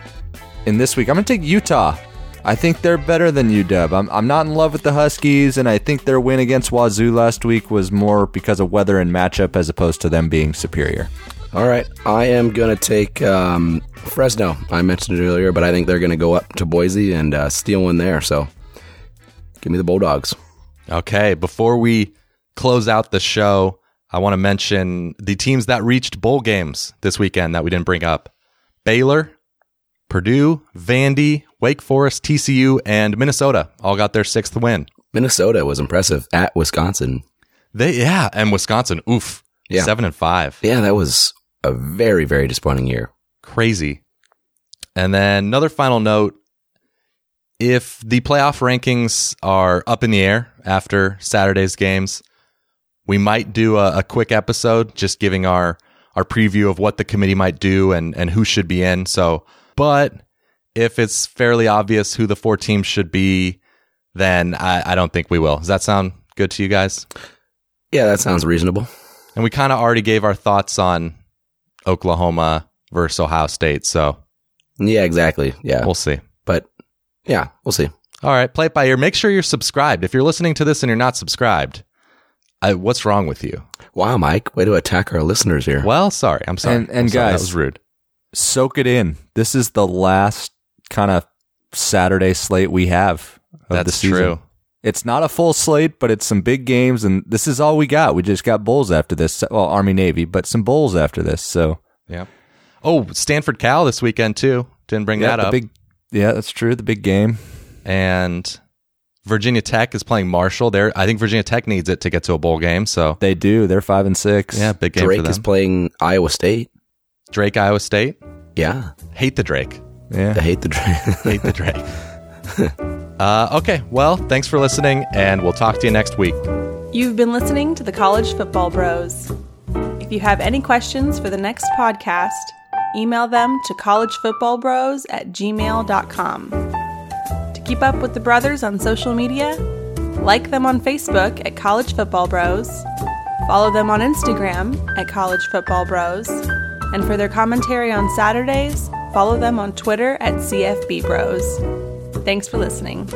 in this week, I'm going to take Utah. I think they're better than UW. I'm, I'm not in love with the Huskies, and I think their win against Wazoo last week was more because of weather and matchup as opposed to them being superior. All right, I am gonna take um, Fresno. I mentioned it earlier, but I think they're gonna go up to Boise and uh, steal one there. So, give me the Bulldogs. Okay, before we close out the show, I want to mention the teams that reached bowl games this weekend that we didn't bring up Baylor, Purdue, Vandy, Wake Forest, TCU, and Minnesota all got their sixth win. Minnesota was impressive at Wisconsin. They, yeah, and Wisconsin, oof, Yeah. seven and five. Yeah, that was a very, very disappointing year. Crazy. And then another final note if the playoff rankings are up in the air after Saturday's games, we might do a, a quick episode just giving our our preview of what the committee might do and and who should be in. So, but if it's fairly obvious who the four teams should be, then I, I don't think we will. Does that sound good to you guys? Yeah, that sounds reasonable. And we kind of already gave our thoughts on Oklahoma versus Ohio State, so Yeah, exactly. Yeah, we'll see. but yeah, we'll see. All right, play it by ear. Make sure you're subscribed. If you're listening to this and you're not subscribed, I, what's wrong with you? Wow, Mike, way to attack our listeners here. Well, sorry. I'm sorry. And- and I'm sorry. guys- that was rude. Soak it in. This is the last kind of Saturday slate we have of the That's season. true. It's not a full slate, but it's some big games, and this is all we got. We just got bowls after this. Well, Army Navy, but some bowls after this. So Yeah. Oh, Stanford Cal this weekend too. Didn't bring yeah, that the up. big. Yeah, that's true. The big game. and Virginia Tech is playing Marshall. There, I think Virginia Tech needs it to get to a bowl game. So They do. They're five and six. yeah, big game Drake for them. is playing Iowa State. Drake, Iowa State. Yeah, Hate the Drake. yeah. I hate the Drake. Hate the Drake. uh, okay. Well, thanks for listening, and we'll talk to you next week. You've been listening to the College Football Bros. If you have any questions for the next podcast, email them to collegefootballbros at gmail.com. Keep up with the brothers on social media, like them on Facebook at College Football Bros, follow them on Instagram at College Football Bros, and for their commentary on Saturdays, follow them on Twitter at CFB Bros. Thanks for listening.